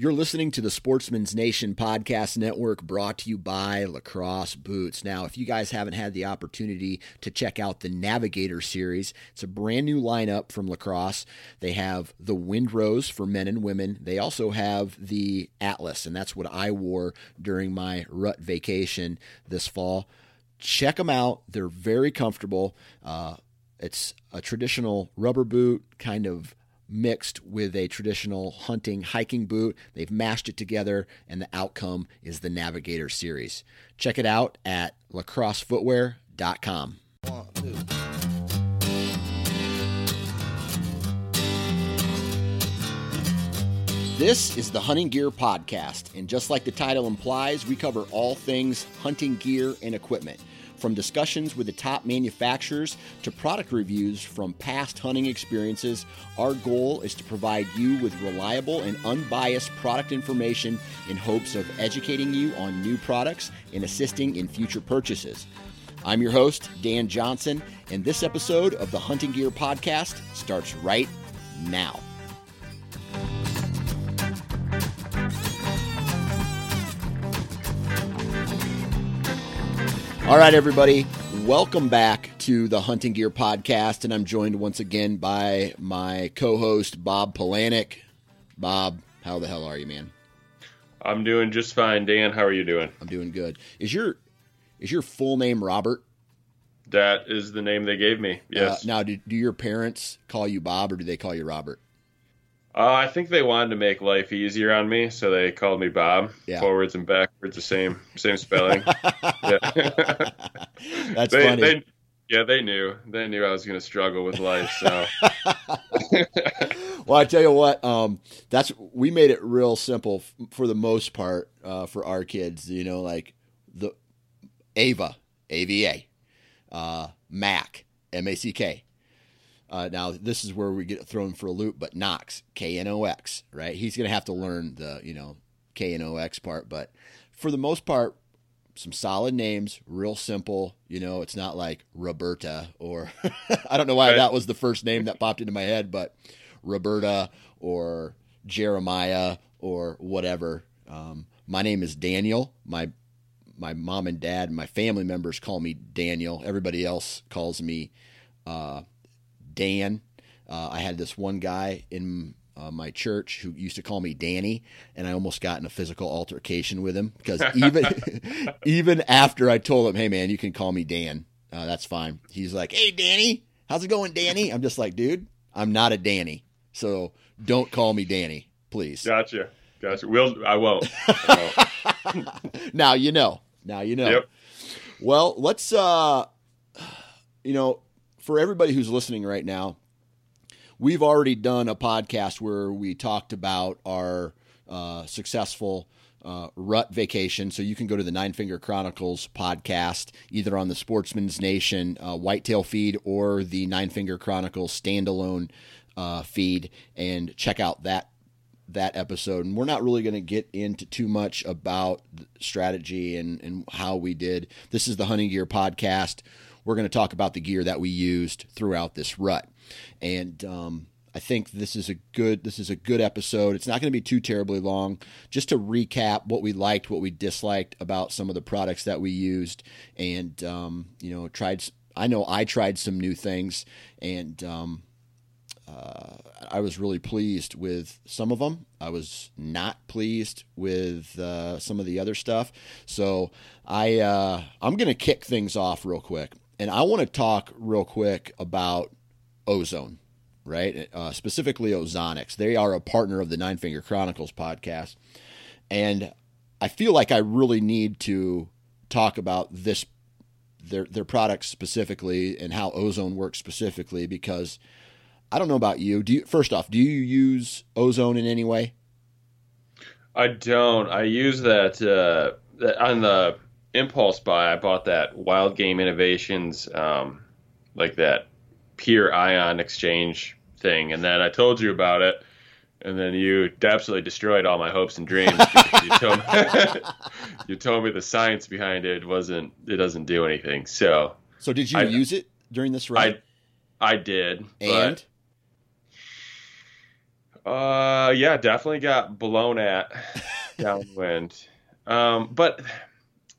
You're listening to the Sportsman's Nation Podcast Network brought to you by Lacrosse Boots. Now, if you guys haven't had the opportunity to check out the Navigator series, it's a brand new lineup from Lacrosse. They have the Windrose for men and women. They also have the Atlas, and that's what I wore during my rut vacation this fall. Check them out. They're very comfortable. Uh, it's a traditional rubber boot, kind of mixed with a traditional hunting hiking boot. They've mashed it together, and the outcome is the Navigator series. Check it out at lacrossefootwear.com. One, two. This is the Hunting Gear Podcast, and just like the title implies, we cover all things hunting gear and equipment. From discussions with the top manufacturers to product reviews from past hunting experiences, our goal is to provide you with reliable and unbiased product information in hopes of educating you on new products and assisting in future purchases. I'm your host, Dan Johnson, and this episode of the Hunting Gear Podcast starts right now. All right, everybody, welcome back to the Hunting Gear Podcast, and I'm joined once again by my co-host Bob Polanic. Bob, how the hell are you, man? I'm doing just fine, Dan. How are you doing? I'm doing good. Is your is your full name Robert? That is the name they gave me. Yes. Uh, now, do, do your parents call you Bob, or do they call you Robert? Uh, I think they wanted to make life easier on me, so they called me Bob. Yeah. Forwards and backwards, the same same spelling. That's they, funny. They, yeah, they knew. They knew I was going to struggle with life. So. well, I tell you what, um, that's we made it real simple f- for the most part uh, for our kids. You know, like the Ava, A V A, uh, Mac, M A C K. Uh, now this is where we get thrown for a loop, but Knox, K N O X, right? He's going to have to learn the you know K N O X part, but for the most part, some solid names, real simple. You know, it's not like Roberta or I don't know why right. that was the first name that popped into my head, but Roberta or Jeremiah or whatever. Um, my name is Daniel. My my mom and dad, and my family members call me Daniel. Everybody else calls me uh, Dan. Uh, I had this one guy in uh, my church who used to call me Danny, and I almost got in a physical altercation with him because even even after I told him, "Hey man, you can call me Dan," uh, that's fine. He's like, "Hey Danny, how's it going, Danny?" I'm just like, "Dude, I'm not a Danny, so don't call me Danny, please." Gotcha, gotcha. Will I won't. I won't. now you know. Now you know. Yep. Well, let's. uh You know, for everybody who's listening right now, we've already done a podcast where we talked about our uh, successful uh, rut vacation. So you can go to the Nine Finger Chronicles podcast, either on the Sportsman's Nation uh, Whitetail feed or the Nine Finger Chronicles standalone uh, feed, and check out that that episode. And we're not really going to get into too much about strategy and, and how we did. This is the Hunting Gear podcast we're going to talk about the gear that we used throughout this rut. And um, I think this is a good this is a good episode. It's not going to be too terribly long. Just to recap what we liked, what we disliked about some of the products that we used, and um, you know, tried. I know I tried some new things, and um, uh, I was really pleased with some of them. I was not pleased with uh, some of the other stuff. So I uh, I'm going to kick things off real quick. And I want to talk real quick about ozone, right? Uh, specifically Ozonics. They are a partner of the Nine Finger Chronicles podcast, and I feel like I really need to talk about this their their products specifically and how ozone works specifically because I don't know about you. Do you first off, do you use ozone in any way? I don't. I use that, uh, on the impulse buy. I bought that Wild Game Innovations, um, like that pure ion exchange thing, and then I told you about it, and then you absolutely destroyed all my hopes and dreams you told me you told me the science behind it wasn't it doesn't do anything. So so did you I, use it during this ride? I I did, and uh, yeah, definitely got blown at downwind. Um, but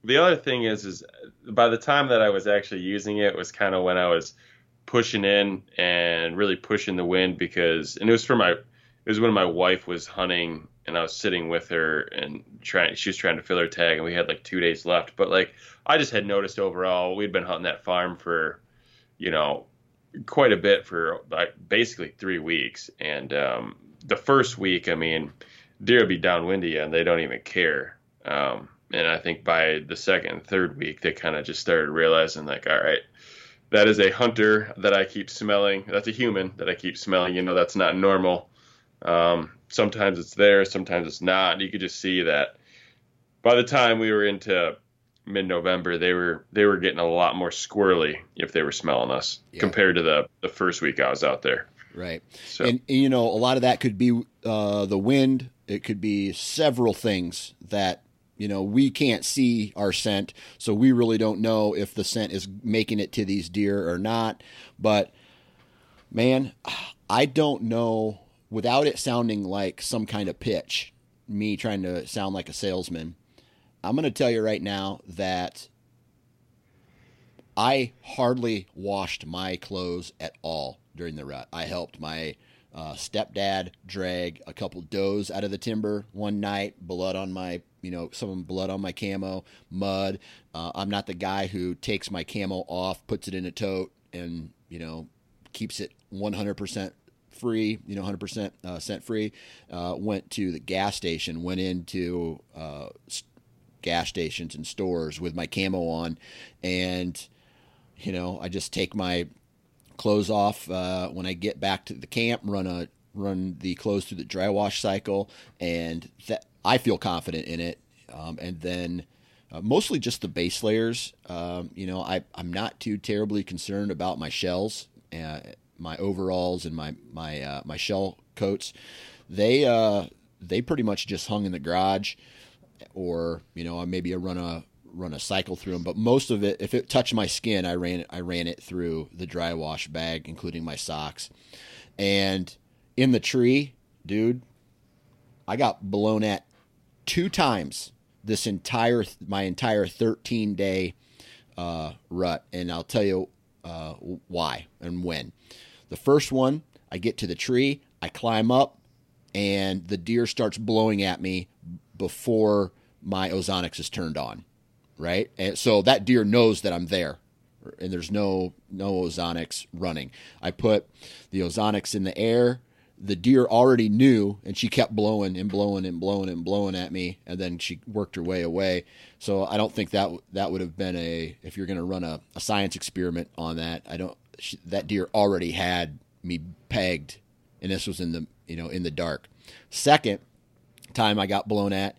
the other thing is, is by the time that I was actually using it was kind of when I was pushing in and really pushing the wind because, and it was for my, it was when my wife was hunting and I was sitting with her and trying, she was trying to fill her tag and we had like two days left. But like, I just had noticed overall, we'd been hunting that farm for, you know, quite a bit for like basically three weeks. And, um, the first week, I mean, deer would be downwindy and they don't even care. Um, and I think by the second and third week, they kind of just started realizing, like, all right, that is a hunter that I keep smelling. That's a human that I keep smelling. You know, that's not normal. Um, sometimes it's there, sometimes it's not. You could just see that by the time we were into mid-November, they were they were getting a lot more squirrely if they were smelling us yeah. compared to the the first week I was out there. Right. So. And, you know, a lot of that could be uh, the wind. It could be several things that, you know, we can't see our scent. So we really don't know if the scent is making it to these deer or not. But, man, I don't know without it sounding like some kind of pitch, me trying to sound like a salesman. I'm going to tell you right now that I hardly washed my clothes at all during the rut. I helped my uh, stepdad drag a couple does out of the timber one night, blood on my, you know, some blood on my camo, mud. Uh, I'm not the guy who takes my camo off, puts it in a tote, and you know, keeps it 100% free, you know, 100% uh, scent free. Uh, went to the gas station, went into uh, gas stations and stores with my camo on, and you know, I just take my clothes off uh, when I get back to the camp, run a run the clothes through the dry wash cycle, and that I feel confident in it. Um, and then uh, mostly just the base layers. Um, you know, I I'm not too terribly concerned about my shells, uh, my overalls, and my my uh, my shell coats. They uh, they pretty much just hung in the garage, or you know, maybe I run a run a cycle through them, but most of it, if it touched my skin, I ran it. I ran it through the dry wash bag, including my socks. And in the tree, dude, I got blown at two times this entire my entire 13 day uh, rut, and I'll tell you uh, why and when. The first one, I get to the tree, I climb up, and the deer starts blowing at me before my ozonics is turned on right? And so that deer knows that I'm there, and there's no no ozonics running. I put the ozonics in the air. The deer already knew, and she kept blowing and blowing and blowing and blowing at me, and then she worked her way away. So I don't think that that would have been a if you're going to run a, a science experiment on that. I don't. She, that deer already had me pegged, and this was in the you know in the dark. Second time I got blown at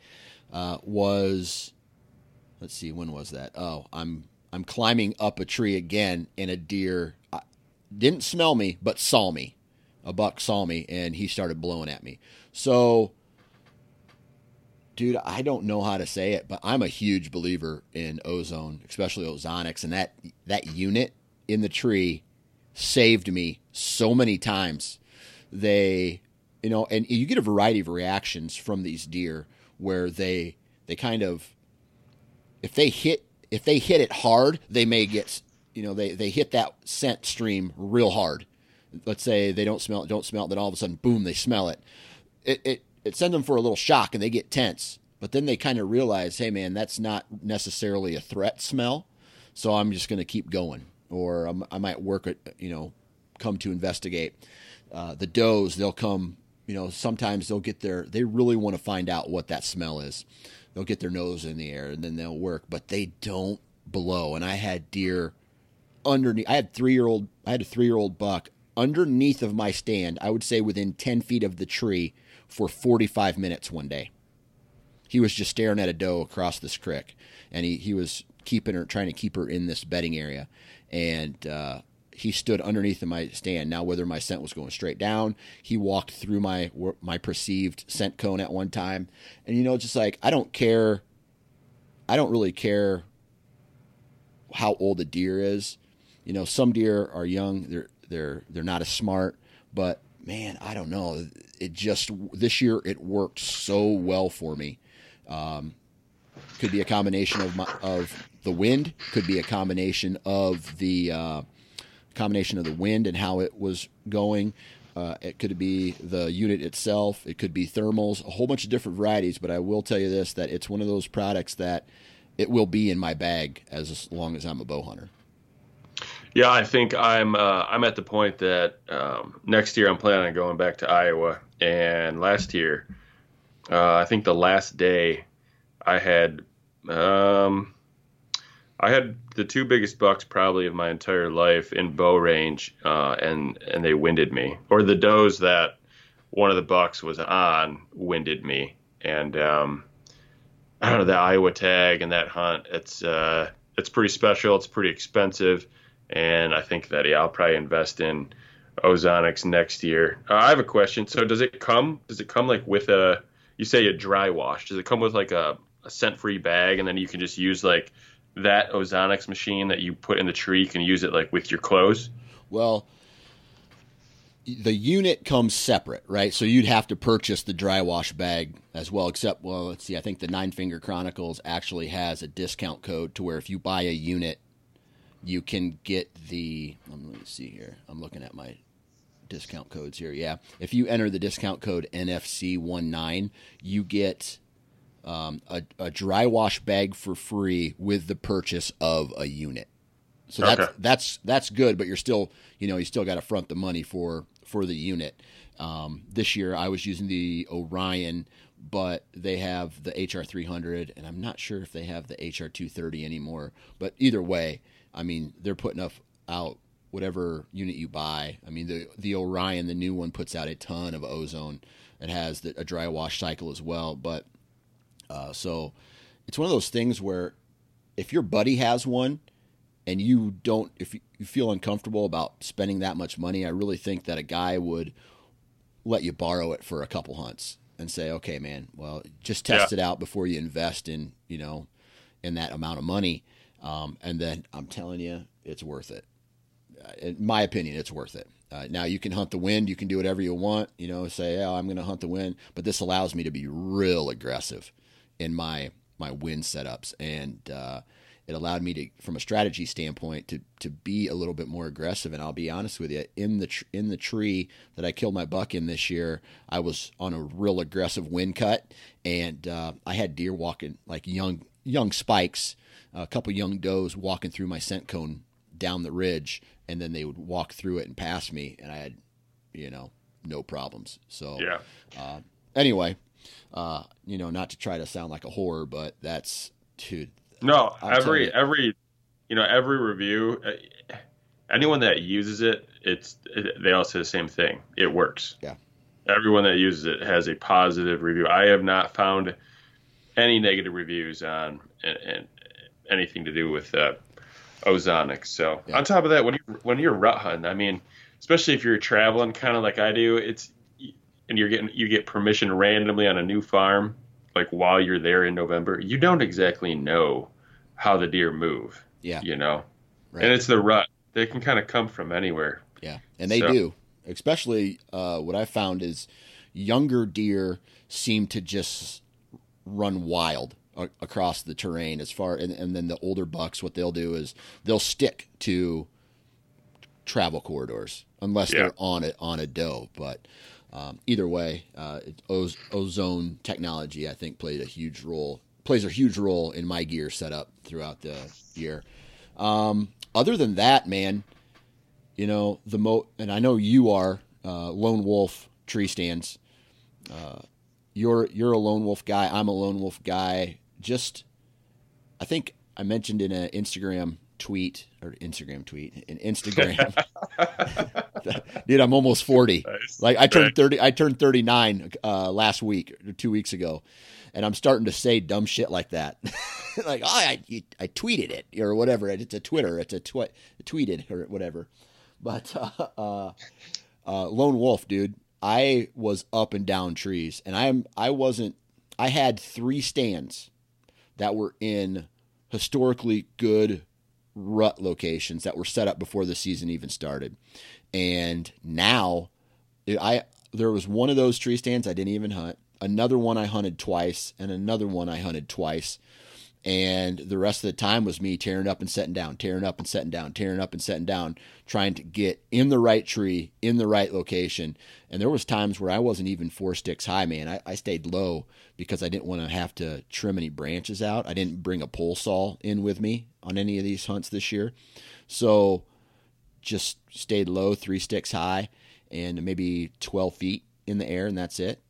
uh, was let's see, when was that? Oh, I'm I'm climbing up a tree again, and a deer uh, didn't smell me, but saw me. A buck saw me, and he started blowing at me. So, dude, I don't know how to say it, but I'm a huge believer in ozone, especially ozonics, and that that unit in the tree saved me so many times. They, you know, and you get a variety of reactions from these deer where they they kind of if they hit if they hit it hard, they may get you know they they hit that scent stream real hard. Let's say they don't smell it, don't smell it, then all of a sudden, boom, they smell it. It it it sends them for a little shock and they get tense. But then they kind of realize, hey man, that's not necessarily a threat smell, so I'm just going to keep going, or I'm, i might work a you know come to investigate. Uh, the does, they'll come. You know, sometimes they'll get their. They really want to find out what that smell is. They'll get their nose in the air and then they'll work, but they don't blow. And I had deer underneath. I had three year old. I had a three year old buck underneath of my stand. I would say within ten feet of the tree for forty five minutes one day. He was just staring at a doe across this creek, and he he was keeping her, trying to keep her in this bedding area, and. Uh, he stood underneath of my stand. Now, whether my scent was going straight down, he walked through my my perceived scent cone at one time, and you know, just like I don't care, I don't really care how old a deer is. You know, some deer are young; they're they're they're not as smart, but man, I don't know. It just this year it worked so well for me. Um, could be a combination of my, of the wind, could be a combination of the uh, combination of the wind and how it was going. Uh, it could be the unit itself. It could be thermals, a whole bunch of different varieties. But I will tell you this: that it's one of those products that it will be in my bag as long as I'm a bow hunter. Yeah, I think I'm uh, I'm at the point that um, next year I'm planning on going back to Iowa. And last year, uh, I think the last day I had um, I had the two biggest bucks probably of my entire life in bow range, uh, and and they winded me, or the does that one of the bucks was on winded me, and um, I don't know the Iowa tag and that hunt. It's uh, it's pretty special. It's pretty expensive, and I think that yeah, I'll probably invest in Ozonics next year. Uh, I have a question. So does it come? Does it come like with a? You say a dry wash. Does it come with like a, a scent free bag, and then you can just use like that Ozonics machine that you put in the tree, you can use it like with your clothes? Well, the unit comes separate, right? So you'd have to purchase the dry wash bag as well. Except, well, let's see. I think the Nine Finger Chronicles actually has a discount code to where if you buy a unit, you can get the. Let me see here. I'm looking at my discount codes here. Yeah, if you enter the discount code NFC19, you get um, a, a, dry wash bag for free with the purchase of a unit. So that's okay. that's that's good, but you're still you know you still got to front the money for for the unit. Um, this year I was using the Orion, but they have the HR 300, and I'm not sure if they have the HR 230 anymore. But either way, I mean they're putting up out whatever unit you buy. I mean the the Orion, the new one, puts out a ton of ozone. It has the, a dry wash cycle as well, but uh, so it's one of those things where if your buddy has one and you don't, if you feel uncomfortable about spending that much money, I really think that a guy would let you borrow it for a couple hunts and say, okay, man, well, just test yeah. it out before you invest in, you know, in that amount of money. Um, and then I'm telling you, it's worth it. Uh, in my opinion, it's worth it. Uh, now you can hunt the wind, you can do whatever you want, you know, say, oh, I'm going to hunt the wind, but this allows me to be real aggressive in my my win setups, and uh, it allowed me to, from a strategy standpoint, to to be a little bit more aggressive. And I'll be honest with you, in the tr- in the tree that I killed my buck in this year, I was on a real aggressive wind cut, and uh, I had deer walking like young young spikes, a couple young does walking through my scent cone down the ridge, and then they would walk through it and pass me, and I had, you know, no problems. So yeah. Uh, anyway, uh, you know, not to try to sound like a whore, but that's dude. No, I'll every every you know every review, uh, anyone that uses it, it's it, they all say the same thing. It works. Yeah. Everyone that uses it has a positive review. I have not found any negative reviews on and, and anything to do with uh, ozonics. So yeah. on top of that, when you when you're rut hunting, I mean, especially if you're traveling, kind of like I do, it's and you're getting you get permission randomly on a new farm, like while you're there in November, you don't exactly know how the deer move. Yeah, you know, right. and it's the rut. They can kind of come from anywhere. Yeah, and they so. do. Especially uh, what I found is younger deer seem to just run wild across the terrain as far and, and then the older bucks what they'll do is they'll stick to travel corridors unless yeah. they're on it on a doe but um, either way, uh, oz- ozone technology I think played a huge role plays a huge role in my gear setup throughout the year. Um, other than that, man, you know the mo and I know you are uh, lone wolf tree stands. Uh, you're you're a lone wolf guy. I'm a lone wolf guy. Just I think I mentioned in an Instagram tweet or Instagram tweet, an Instagram. Dude, I'm almost 40. Nice. Like I turned 30 I turned 39 uh, last week or 2 weeks ago. And I'm starting to say dumb shit like that. like, oh, I, I tweeted it or whatever. It's a Twitter. It's a twi- tweeted or whatever. But uh, uh, uh, lone wolf, dude. I was up and down trees, and I'm I wasn't. I had three stands that were in historically good rut locations that were set up before the season even started. And now I there was one of those tree stands I didn't even hunt, another one I hunted twice, and another one I hunted twice. And the rest of the time was me tearing up and setting down, tearing up and setting down, tearing up and setting down, trying to get in the right tree, in the right location. And there was times where I wasn't even four sticks high, man. I, I stayed low because I didn't want to have to trim any branches out. I didn't bring a pole saw in with me on any of these hunts this year. So just stayed low, three sticks high, and maybe 12 feet in the air, and that's it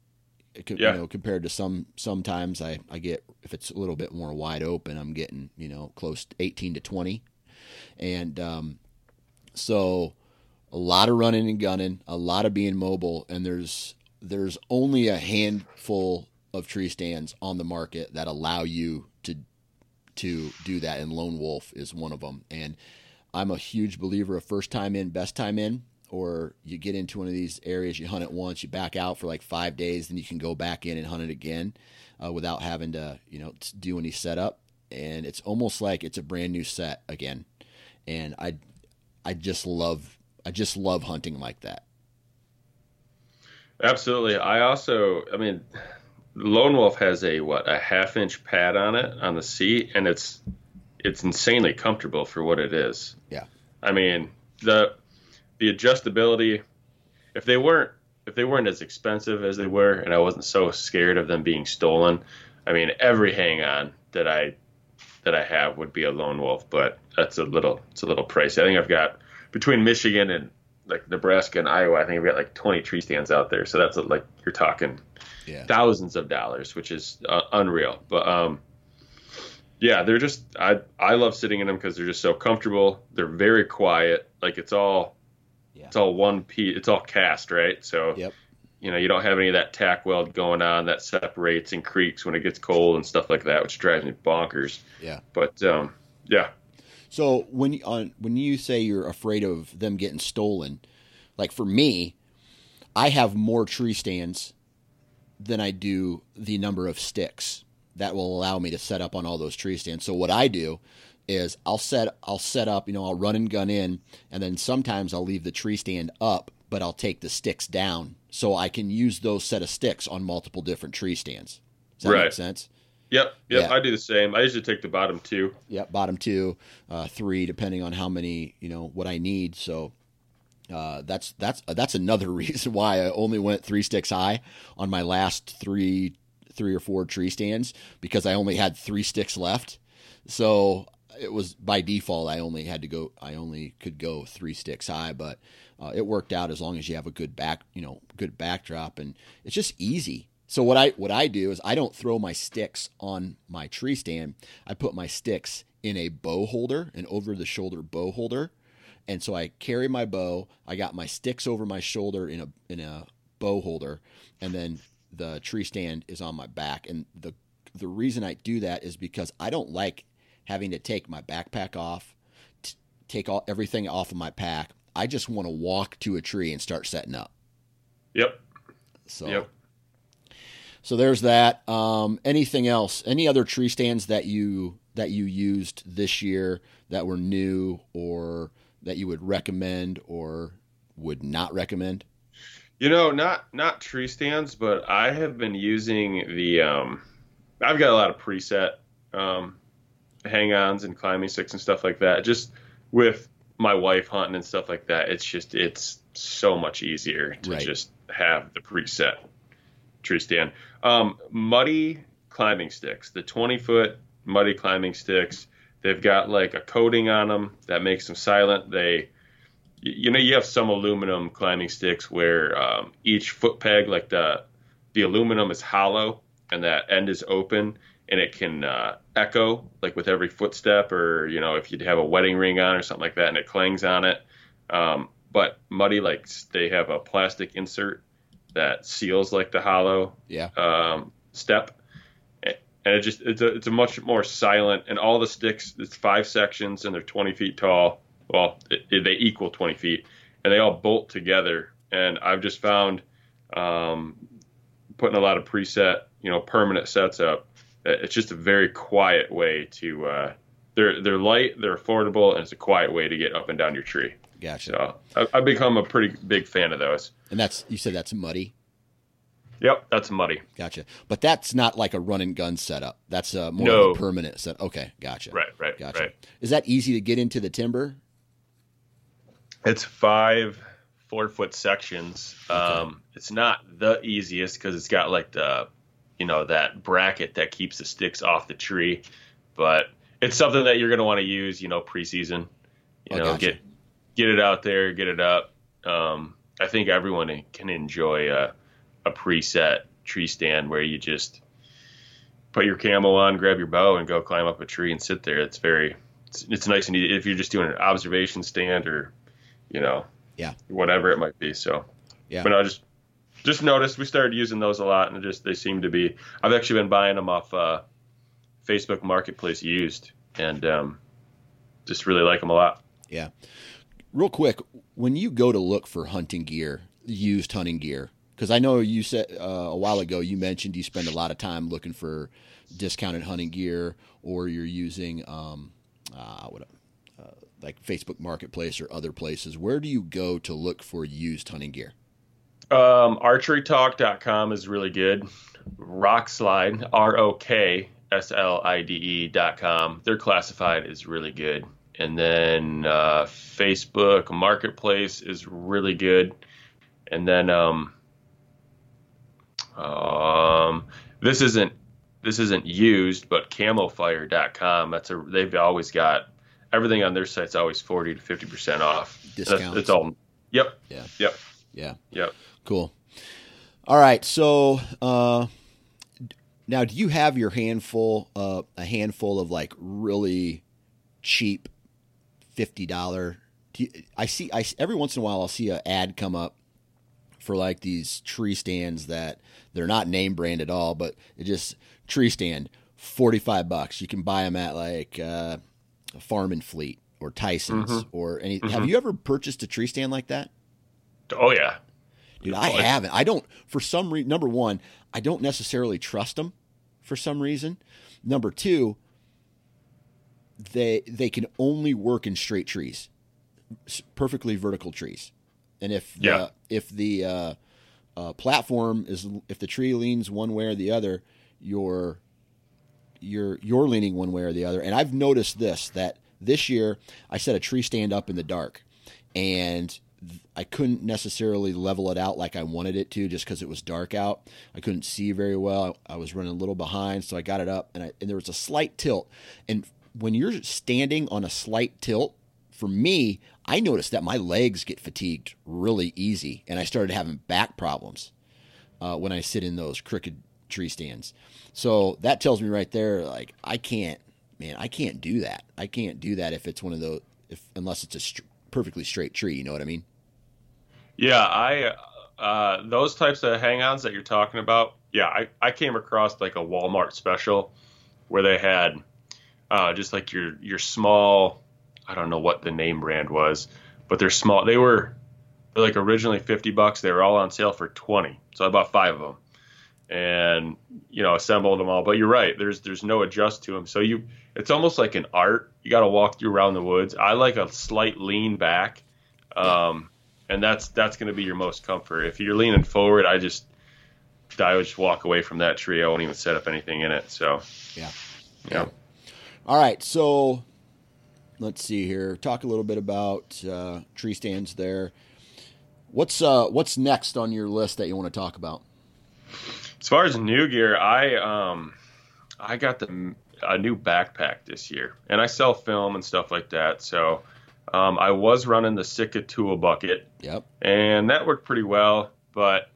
yeah. you know, compared to some sometimes I, I get if it's a little bit more wide open, I'm getting you know close to 18 to 20, and um, so a lot of running and gunning, a lot of being mobile, and there's there's only a handful of tree stands on the market that allow you to to do that, and Lone Wolf is one of them. And I'm a huge believer of first time in, best time in or you get into one of these areas, you hunt it once, you back out for like five days, then you can go back in and hunt it again uh, without having to, you know, do any setup. And it's almost like it's a brand new set again. And I, I just love, I just love hunting like that. Absolutely. I also, I mean, Lone Wolf has a what a half inch pad on it on the seat, and it's it's insanely comfortable for what it is. Yeah. I mean the the adjustability, if they weren't if they weren't as expensive as they were, and I wasn't so scared of them being stolen, I mean every hang on that I that I have would be a lone wolf, but that's a little it's a little pricey. I think I've got between Michigan and like Nebraska and Iowa, I think I've got like 20 tree stands out there. So that's like you're talking yeah. thousands of dollars, which is uh, unreal. But um, yeah, they're just I I love sitting in them because they're just so comfortable. They're very quiet. Like it's all yeah. It's all one piece. It's all cast, right? So, yep. you know, you don't have any of that tack weld going on that separates and creaks when it gets cold and stuff like that, which drives me bonkers. Yeah. But um, yeah. So when you, on when you say you're afraid of them getting stolen, like for me, I have more tree stands than I do the number of sticks that will allow me to set up on all those tree stands. So what I do is I'll set I'll set up, you know, I'll run and gun in, and then sometimes I'll leave the tree stand up, but I'll take the sticks down so I can use those set of sticks on multiple different tree stands. Does that right. make sense? Yep, yep. Yeah. I do the same. I usually take the bottom two. Yep, bottom two, uh, three, depending on how many, you know, what I need. So uh, that's that's uh, that's another reason why I only went three sticks high on my last three three or four tree stands because I only had three sticks left. So it was by default. I only had to go. I only could go three sticks high, but uh, it worked out as long as you have a good back, you know, good backdrop, and it's just easy. So what I what I do is I don't throw my sticks on my tree stand. I put my sticks in a bow holder, an over the shoulder bow holder, and so I carry my bow. I got my sticks over my shoulder in a in a bow holder, and then the tree stand is on my back. And the the reason I do that is because I don't like having to take my backpack off, t- take all everything off of my pack. I just want to walk to a tree and start setting up. Yep. So. Yep. So there's that. Um, anything else? Any other tree stands that you that you used this year that were new or that you would recommend or would not recommend? You know, not not tree stands, but I have been using the. Um, I've got a lot of preset um, hang-ons and climbing sticks and stuff like that. Just with my wife hunting and stuff like that, it's just it's so much easier to right. just have the preset tree stand. Um, muddy climbing sticks, the 20 foot muddy climbing sticks. They've got like a coating on them that makes them silent. They you, you know you have some aluminum climbing sticks where um, each foot peg, like the the aluminum is hollow and that end is open and it can uh, echo like with every footstep or you know if you'd have a wedding ring on or something like that and it clangs on it. Um, but muddy like they have a plastic insert that seals like the hollow Yeah. um, step. And it just it's a, it's a much more silent and all the sticks it's five sections and they're 20 feet tall. Well it, it- they equal 20 feet and they all bolt together. And i've just found um, putting a lot of preset you know permanent sets up it's just a very quiet way to uh, they're they're light they're affordable and it's a quiet way to get up and down your tree Gotcha. so I- i've become a pretty big fan of those And that's you said that's muddy. yep that's muddy Gotcha. But that's not like a run and gun setup. That's uh, more No. of a permanent set. Okay, gotcha. right right Gotcha. right Is that easy to get into the timber? It's five four foot sections. Um, it's not the easiest because it's got like the, you know, that bracket that keeps the sticks off the tree, but it's something that you're going to want to use, you know, preseason. You know, gotcha. get get it out there, get it up. Um, I think everyone can enjoy a, a preset tree stand where you just put your camo on, grab your bow, and go climb up a tree and sit there. It's very, it's, it's nice and easy if you're just doing an observation stand or, you know, Yeah. whatever it might be. So, Yeah. but I just just noticed we started using those a lot, and just they seem to be. I've actually been buying them off uh, Facebook Marketplace used, and um, just really like them a lot. Yeah. Real quick, when you go to look for hunting gear, used hunting gear, because I know you said uh, a while ago you mentioned you spend a lot of time looking for discounted hunting gear, or you're using um, uh, what, uh, like Facebook Marketplace or other places. Where do you go to look for used hunting gear? Um, archerytalk.com is really good. Rokslide, R O K S L I D E dot com. Their classified is really good. And then uh, Facebook Marketplace is really good. And then um, um, this isn't this isn't used, but camofire.com. That's a they've always got everything on their site's always forty to fifty percent off. That's- Discounts. It's all. Yep. Yeah. Yep. Yeah. Yep. Cool. All right. So uh, now, do you have your handful, uh, a handful of like really cheap fifty dollar? I see. I every once in a while I'll see an ad come up for like these tree stands that they're not name brand at all, but it just tree stand forty five bucks. You can buy them at like uh, Farm and Fleet or Theisen's or any. Have you ever purchased a tree stand like that? Oh yeah. Dude, I haven't. I don't. For some reason, number one, I don't necessarily trust them. For some reason, number two, they they can only work in straight trees, perfectly vertical trees, and if the, Yeah. if the uh, uh, platform is if the tree leans one way or the other, you're you're you're leaning one way or the other. And I've noticed this that this year I set a tree stand up in the dark, and I couldn't necessarily level it out like I wanted it to, just because it was dark out. I couldn't see very well. I was running a little behind, so I got it up, and, I, and there was a slight tilt. And when you're standing on a slight tilt, for me, I noticed that my legs get fatigued really easy, and I started having back problems uh, when I sit in those crooked tree stands. So that tells me right there, like I can't, man, I can't do that. I can't do that if it's one of those, if unless it's a perfectly straight tree. You know what I mean? Yeah, I uh, those types of hang-ons that you're talking about. Yeah, I, I came across like a Walmart special where they had uh, just like your your small. I don't know what the name brand was, but they're small. They were like originally fifty bucks. They were all on sale for twenty, so I bought five of them, and you know assembled them all. But you're right. There's there's no adjust to them, so you it's almost like an art. You got to walk through around the woods. I like a slight lean back. Um, and that's that's going to be your most comfort. If you're leaning forward, I just I would just walk away from that tree. I won't even set up anything in it. So Yeah. yeah. All right, so let's see here. Talk a little bit about uh, tree stands there. What's uh, what's next on your list that you want to talk about? As far as new gear, I um I got the a new backpack this year, and I sell film and stuff like that. So Um, I was running the Sitka tool bucket. Yep. And that worked pretty well, but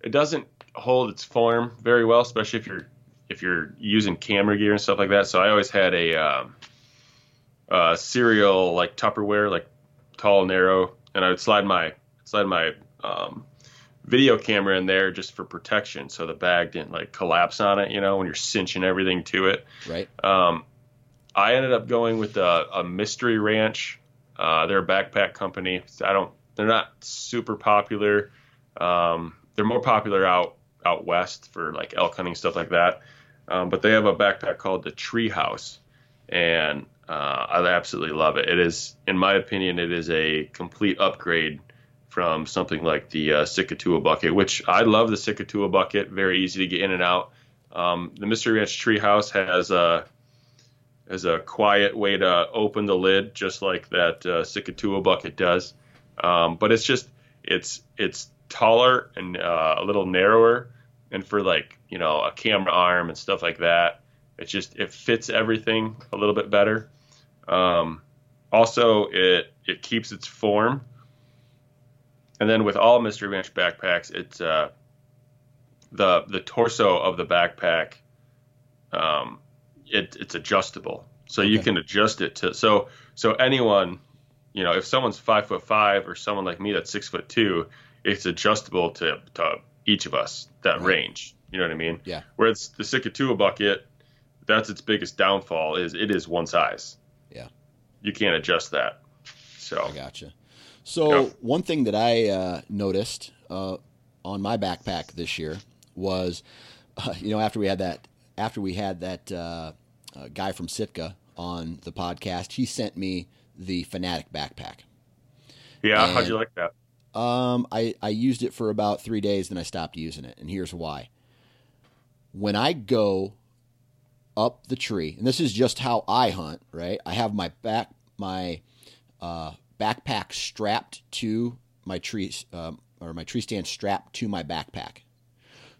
it doesn't hold its form very well, especially if you're if you're using camera gear and stuff like that. So I always had a um, uh, cereal like Tupperware, like tall, narrow, and I would slide my slide my um, video camera in there just for protection, so the bag didn't like collapse on it. You know, when you're cinching everything to it. Right. Um, I ended up going with a, a Mystery Ranch. Uh, they're a backpack company. I don't. They're not super popular. Um, they're more popular out out west for like elk hunting stuff like that. Um, but they have a backpack called the Treehouse, and uh, I absolutely love it. It is, in my opinion, it is a complete upgrade from something like the uh, tool bucket, which I love the tool bucket. Very easy to get in and out. Um, the Mystery Ranch Treehouse has a has a quiet way to open the lid, just like that uh, tool bucket does. Um, but it's just it's it's taller and uh, a little narrower, and for like you know a camera arm and stuff like that, it just it fits everything a little bit better. Um, also, it it keeps its form. And then with all Mystery Ranch backpacks, it's uh, the the torso of the backpack. Um, it, it's adjustable, so okay. you can adjust it to so so anyone, you know, if someone's five foot five or someone like me that's six foot two, it's adjustable to to each of us that right. range. You know what I mean? Yeah. Whereas the Sitka bucket, that's its biggest downfall is it is one size. Yeah. You can't adjust that. So I gotcha. So yep. one thing that I uh, noticed uh, on my backpack this year was, uh, you know, after we had that, after we had that uh, uh, guy from Sitka on the podcast, he sent me the Fanatic backpack. Yeah, and, how'd you like that? Um, I I used it for about three days, then I stopped using it, and here's why. When I go up the tree, and this is just how I hunt, right? I have my back my uh, backpack strapped to my tree um, or my tree stand strapped to my backpack.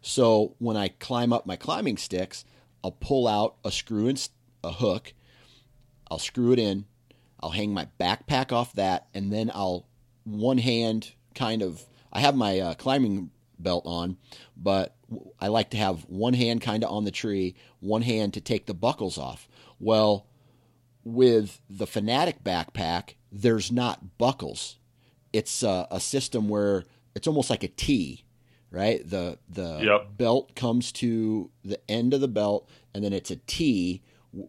So when I climb up my climbing sticks, I'll pull out a screw and a hook. I'll screw it in. I'll hang my backpack off that, and then I'll one hand kind of. I have my uh, climbing belt on, but I like to have one hand kind of on the tree, one hand to take the buckles off. Well, with the Fanatic backpack, there's not buckles. It's a, a system where it's almost like a T, right? The the yep. belt comes to the end of the belt, and then it's a T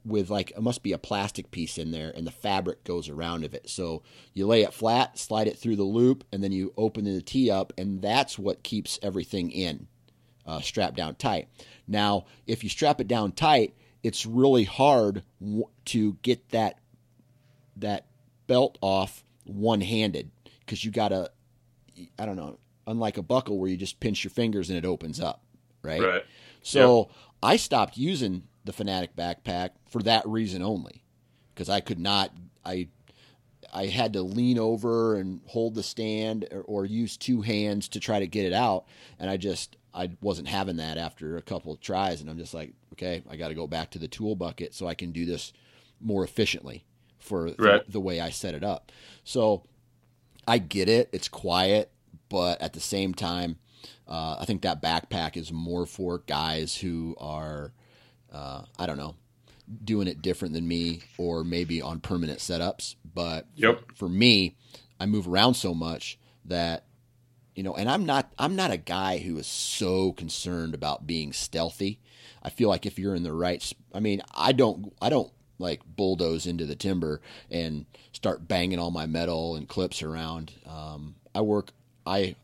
with like it must be a plastic piece in there, and the fabric goes around of it. So you lay it flat, slide it through the loop, and then you open the T up, and that's what keeps everything in, uh, strapped down tight. Now, if you strap it down tight, it's really hard to get that that belt off one handed because you got to, I don't know, unlike a buckle where you just pinch your fingers and it opens up, right? Right. So yep. I stopped using the Fanatic backpack for that reason only because I could not, I, I had to lean over and hold the stand or, or, use two hands to try to get it out. And I just, I wasn't having that after a couple of tries. And I'm just like, okay, I got to go back to the tool bucket so I can do this more efficiently for right. the, the way I set it up. So I get it. It's quiet, but at the same time, uh, I think that backpack is more for guys who are, uh, I don't know, doing it different than me or maybe on permanent setups. But yep. for, me, I move around so much that you know and i'm not i'm not a guy who is so concerned about being stealthy i feel like if you're in the right i mean i don't i don't like bulldoze into the timber and start banging all my metal and clips around. Um, I work, I,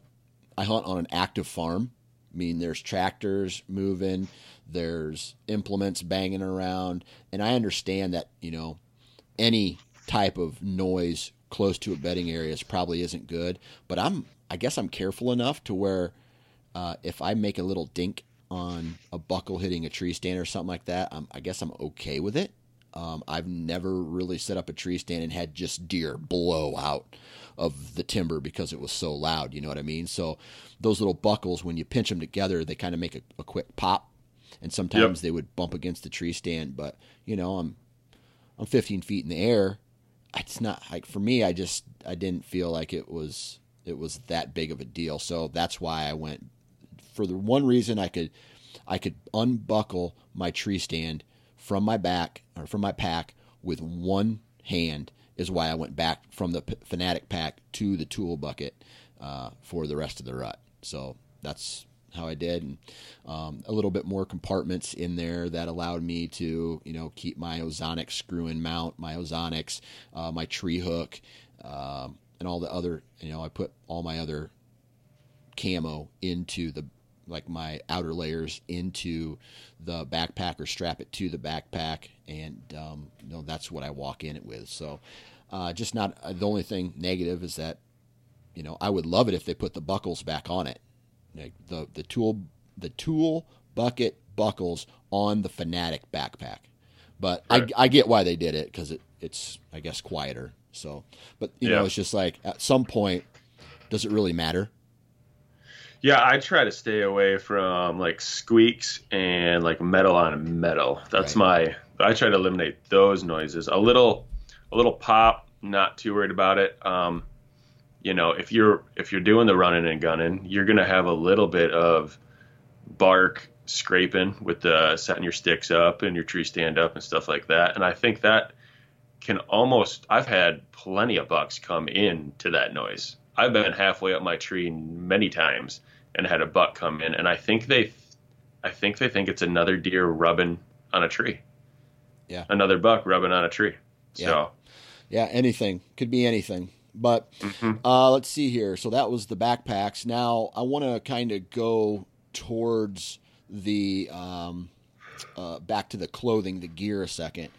I hunt on an active farm. I mean, there's tractors moving, there's implements banging around, and I understand that you know any type of noise close to a bedding area is probably isn't good. But I'm, I guess, I'm careful enough to where uh, if I make a little dink on a buckle hitting a tree stand or something like that, I'm, I guess I'm okay with it. Um, I've never really set up a tree stand and had just deer blow out of the timber because it was so loud. You know what I mean? So those little buckles, when you pinch them together, they kind of make a, a, quick pop, and sometimes yep. they would bump against the tree stand. But you know, I'm I'm 15 feet in the air. it's not like for me. I just I didn't feel like it was it was that big of a deal. So that's why I went for the one reason I could I could unbuckle my tree stand from my back or from my pack with one hand is why I went back from the Fanatic pack to the tool bucket uh, for the rest of the rut. So that's how I did, and um, a little bit more compartments in there that allowed me to, you know, keep my ozonic screw in mount, my ozonics, uh, my tree hook, um, and all the other, you know, I put all my other camo into the like my outer layers into the backpack or strap it to the backpack, and um, you know that's what I walk in it with. So, uh, just not uh, the only thing negative is that you know I would love it if they put the buckles back on it, like the the tool the tool bucket buckles on the Fanatic backpack. But right. I, I get why they did it because it, it's I guess quieter. So, but you yeah. know it's just like at some point, does it really matter? Yeah, I try to stay away from like squeaks and like metal on metal. That's right. my. I try to eliminate those noises. A little, a little pop. Not too worried about it. Um, you know, if you're if you're doing the running and gunning, you're gonna have a little bit of bark scraping with the setting your sticks up and your tree stand up and stuff like that. And I think that can almost. I've had plenty of bucks come in to that noise. I've been halfway up my tree many times and had a buck come in, and I think they, I think they think it's another deer rubbing on a tree. Yeah. Another buck rubbing on a tree. Yeah. So. Yeah, anything could be anything. But mm-hmm. uh, let's see here. So that was the backpacks. Now I want to kind of go towards the um, uh, back to the clothing, the gear a second.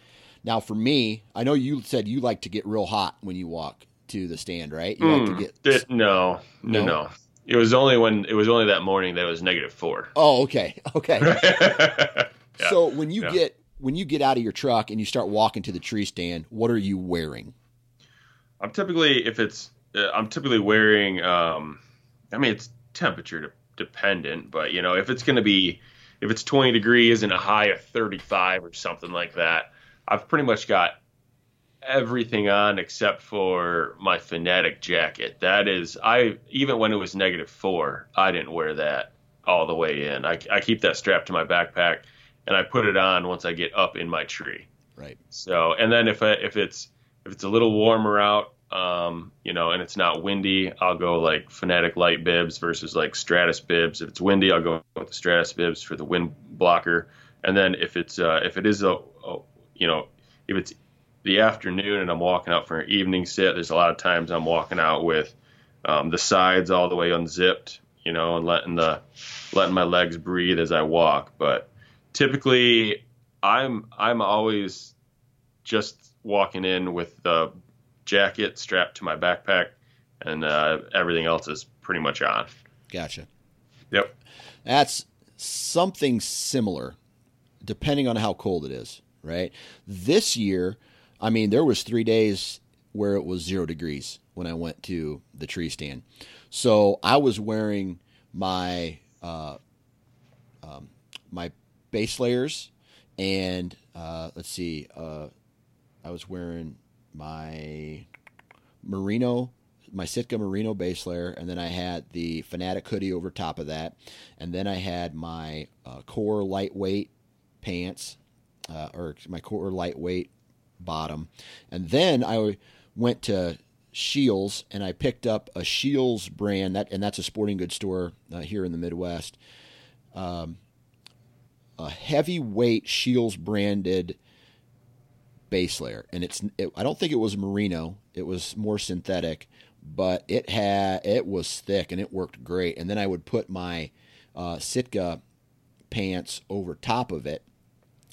Now for me, I know you said you like to get real hot when you walk to the stand, right? You mm, like to get it, no, no, no. It was only when it was only that morning that it was negative four. Oh, okay, okay. yeah. So when you yeah. get when you get out of your truck and you start walking to the tree stand, what are you wearing? I'm typically if it's uh, I'm typically wearing. Um, I mean, it's temperature de- dependent, but you know, if it's going to be if it's 20 degrees and a high of 35 or something like that, I've pretty much got everything on except for my Fanatic jacket. That is, I even when it was negative four, I didn't wear that all the way in. I, I keep that strapped to my backpack, and I put it on once I get up in my tree. Right. So, and then if I, if it's if it's a little warmer out, um, you know, and it's not windy, I'll go like Fanatic light bibs versus like Stratus bibs. If it's windy, I'll go with the Stratus bibs for the wind blocker. And then if it's uh, if it is a, a you know if it's the afternoon and I'm walking out for an evening sit, there's a lot of times I'm walking out with um, the sides all the way unzipped, you know, and letting the letting my legs breathe as I walk. But typically, I'm I'm always just walking in with the jacket strapped to my backpack, and uh, everything else is pretty much on. Gotcha. Yep. That's something similar, depending on how cold it is. Right. This year I mean, there was three days where it was zero degrees when I went to the tree stand. So I was wearing my uh, um, my base layers, and uh, let's see, uh, I was wearing my merino, my Sitka merino base layer, and then I had the Fanatic hoodie over top of that, and then I had my uh, core lightweight pants, uh, or my core lightweight bottom. And then I went to Scheels and I picked up a Scheels brand that, and that's a sporting goods store uh, here in the Midwest. Um, a heavyweight Scheels branded base layer, and it's it, I don't think it was merino; it was more synthetic, but it had it was thick and it worked great. And then I would put my uh, Sitka pants over top of it,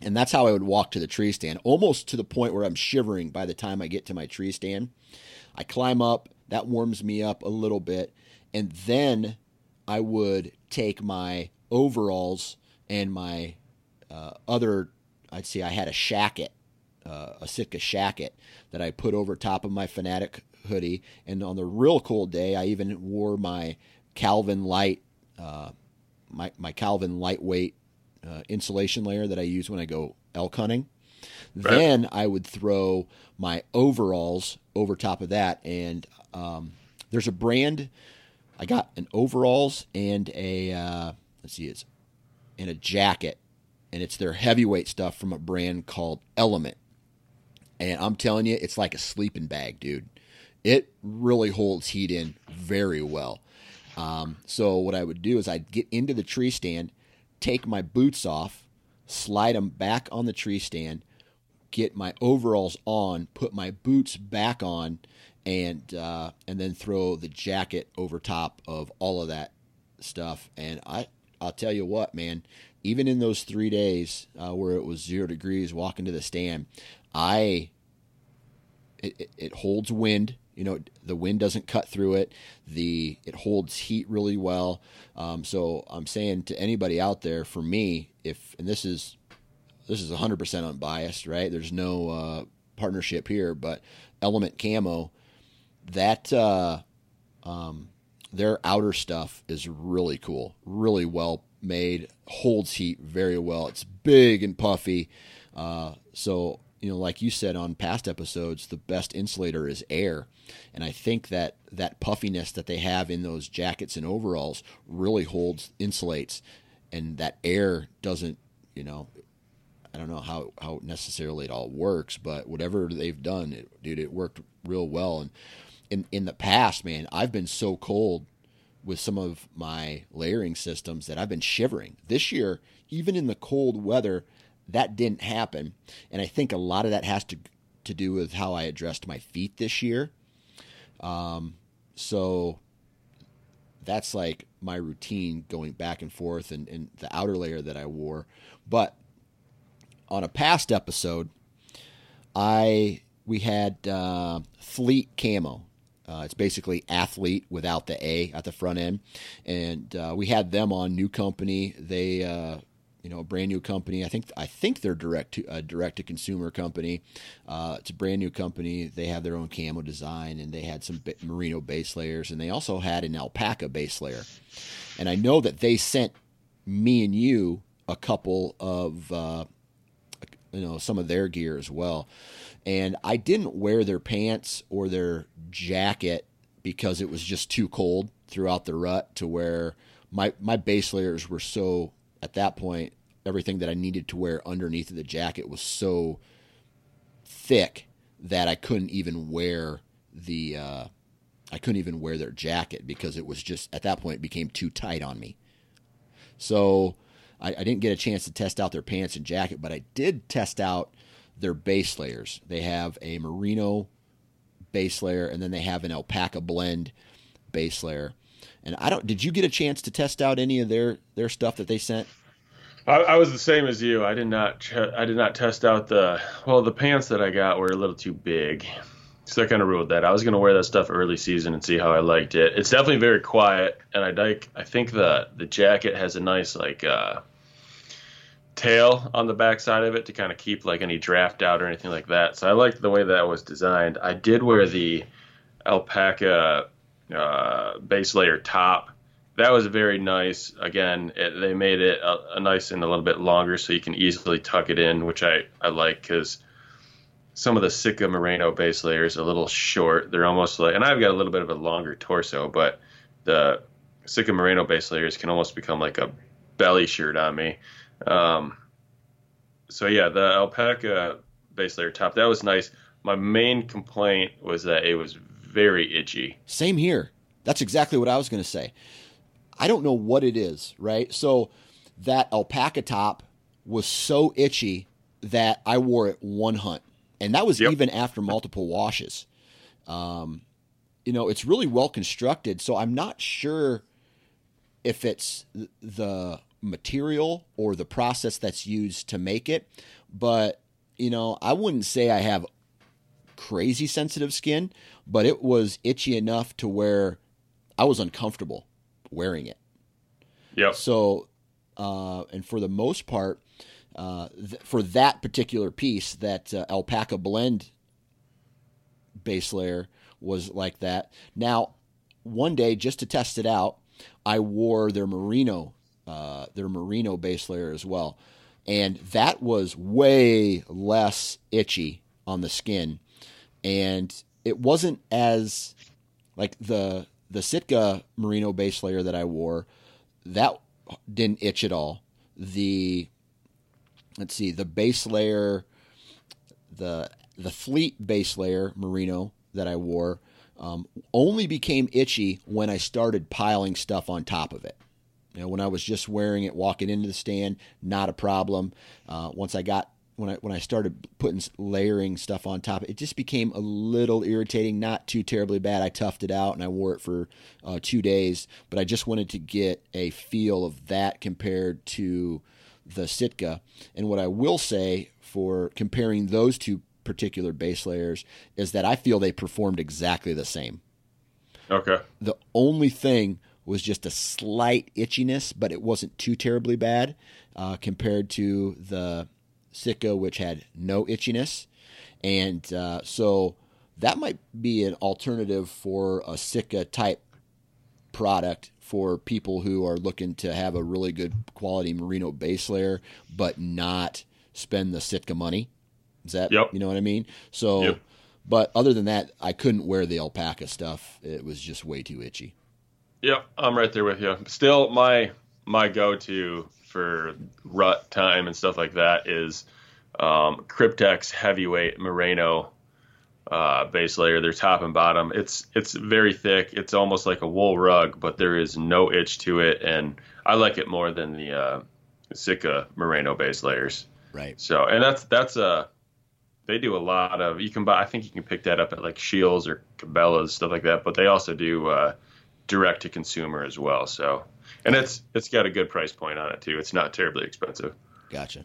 and that's how I would walk to the tree stand, almost to the point where I'm shivering by the time I get to my tree stand. I climb up, that warms me up a little bit, and then I would take my overalls and my uh, other, I'd say I had a shacket, uh, a Sitka shacket that I put over top of my Fanatic hoodie. And on the real cold day, I even wore my Kelvin Lite, uh, my, my Kelvin lightweight uh, insulation layer that I use when I go elk hunting. Right. Then I would throw my overalls over top of that, and um, there's a brand. I got an overalls and a uh, let's see, it's and a jacket, and it's their heavyweight stuff from a brand called Element. And I'm telling you, it's like a sleeping bag, dude. It really holds heat in very well. Um, so what I would do is I'd get into the tree stand, take my boots off, slide them back on the tree stand, get my overalls on, put my boots back on, and uh, and then throw the jacket over top of all of that stuff. And I I'll tell you what, man. Even in those three days uh, where it was zero degrees, walking to the stand, I it, it, it holds wind. You know the wind doesn't cut through it. The it holds heat really well. Um, so i'm saying to anybody out there for me if and this is this is 100% unbiased right? There's no uh, partnership here but element camo that uh, um, their outer stuff is really cool really well made holds heat very well it's big and puffy uh, so you know, like you said on past episodes, the best insulator is air. And I think that that puffiness that they have in those jackets and overalls really holds, insulates, and that air doesn't, you know, I don't know how, how necessarily it all works, but whatever they've done, it, dude, it worked real well. And in, in the past, man, I've been so cold with some of my layering systems that I've been shivering. This year, even in the cold weather, that didn't happen. And I think a lot of that has to to do with how I addressed my feet this year. Um, so that's like my routine going back and forth and, and the outer layer that I wore. But on a past episode, I we had uh, Fleet Camo. Uh, it's basically athlete without the A at the front end, and uh, we had them on new company. They uh, you know a brand new company. I think I think they're direct to a direct to consumer company. Uh, it's a brand new company. They have their own camo design, and they had some merino base layers, and they also had an alpaca base layer. And I know that they sent me and you a couple of uh, you know some of their gear as well. And I didn't wear their pants or their jacket because it was just too cold throughout the rut to where my my base layers were so at that point, everything that I needed to wear underneath of the jacket was so thick that I couldn't even wear the uh, I couldn't even wear their jacket because it was just at that point it became too tight on me. So I, I didn't get a chance to test out their pants and jacket, but I did test out their base layers. They have a merino base layer and then they have an alpaca blend base layer. And I don't. Did you get a chance to test out any of their their stuff that they sent? I, I was the same as you. I did not. Ch- I did not test out the. Well, the pants that I got were a little too big, so I kind of ruled that. I was going to wear that stuff early season and see how I liked it. It's definitely very quiet, and I like. I think the the jacket has a nice like. uh tail on the back side of it to kind of keep like any draft out or anything like that. So I liked the way that was designed. I did wear the alpaca uh, base layer top. That was very nice. Again, it, they made it a, a, nice and a little bit longer so you can easily tuck it in, which I, I like because some of the Sitka Merino base layers are a little short. They're almost like, and I've got a little bit of a longer torso, but the Sitka Merino base layers can almost become like a belly shirt on me. Um, so yeah, the alpaca base layer top that was nice. My main complaint was that it was very itchy. Same here. That's exactly what I was going to say. I don't know what it is, right? So that alpaca top was so itchy that I wore it one hunt. And that was yep. even after multiple washes. Um, you know, it's really well constructed. So I'm not sure if it's the material or the process that's used to make it. But, you know, I wouldn't say I have crazy sensitive skin, but it was itchy enough to where I was uncomfortable wearing it. Yeah. So, uh, and for the most part, uh, th- for that particular piece, that uh, alpaca blend base layer was like that. Now, one day, just to test it out, I wore their merino, uh, their merino base layer as well. and that was way less itchy on the skin, and it wasn't as like the the Sitka merino base layer that I wore that didn't itch at all. The let's see, the base layer, the the fleet base layer merino that I wore um, only became itchy when I started piling stuff on top of it. You know, when I was just wearing it, walking into the stand, not a problem. Uh, once I got when I when I started putting layering stuff on top, it just became a little irritating. Not too terribly bad. I toughed it out and I wore it for uh, two days, but I just wanted to get a feel of that compared to the Sitka. And what I will say for comparing those two particular base layers is that I feel they performed exactly the same. Okay. The only thing was just a slight itchiness, but it wasn't too terribly bad uh, compared to the Sitka, which had no itchiness. And uh, so that might be an alternative for a Sitka type product for people who are looking to have a really good quality merino base layer, but not spend the Sitka money. Is that yep. you know what I mean? So, yep. but other than that, I couldn't wear the alpaca stuff. It was just way too itchy. Yep, I'm right there with you. Still, my my go-to for rut time and stuff like that is um, Kryptek heavyweight merino uh, base layer. They're top and bottom. It's it's very thick. It's almost like a wool rug, but there is no itch to it, and I like it more than the uh, Sitka merino base layers. Right. So, and that's that's a they do a lot of. You can buy. I think you can pick that up at like Scheels or Cabela's stuff like that. But they also do uh, direct to consumer as well. So, and it's it's got a good price point on it too. It's not terribly expensive. Gotcha.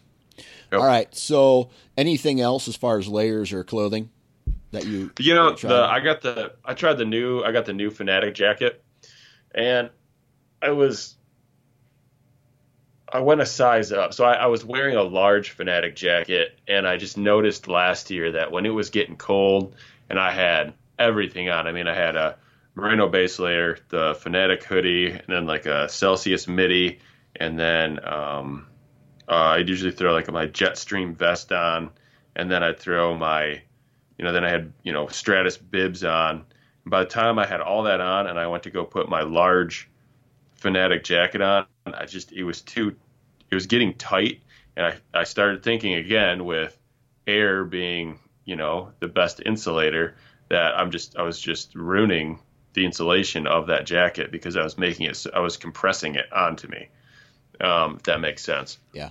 Yep. All right. So, anything else as far as layers or clothing that you? You know, the I got the I tried the new I got the new Fanatic jacket, and I was I went a size up. So I, I, was wearing a large Fanatic jacket, and I just noticed last year that when it was getting cold and I had everything on, I mean, I had a merino base layer, the Fanatic hoodie, and then like a Celsius midi, and then um, uh, I'd usually throw like my Jetstream vest on, and then I'd throw my, you know, then I had you know Stratus bibs on. And by the time I had all that on, and I went to go put my large Fanatic jacket on, I just it was too, it was getting tight, and I I started thinking again with air being you know the best insulator that I'm just I was just ruining the insulation of that jacket because I was making it, I was compressing it onto me. Um, if that makes sense. Yeah.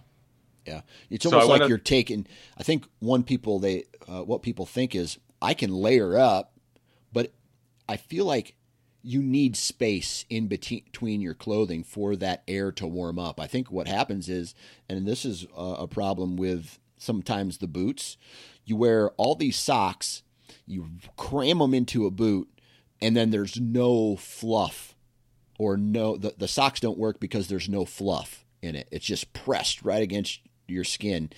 Yeah. It's almost so like you're taking, I think one people, they, uh, what people think is I can layer up, but I feel like you need space in between your clothing for that air to warm up. I think what happens is, and this is a problem with sometimes the boots, you wear all these socks, you cram them into a boot, and then there's no fluff or no the, the socks don't work because there's no fluff in it. It's just pressed right against your skin.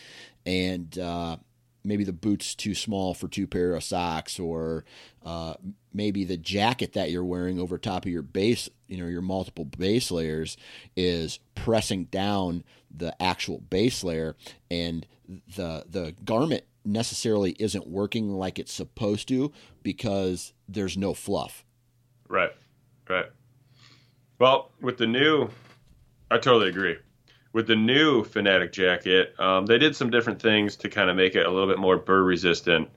And uh, maybe the boot's too small for two pair of socks or uh, maybe the jacket that you're wearing over top of your base you know your multiple base layers is pressing down the actual base layer and the the garment necessarily isn't working like it's supposed to because there's no fluff. Right. Right. Well, with the new, I totally agree. With the new Fanatic jacket, um, they did some different things to kind of make it a little bit more burr resistant.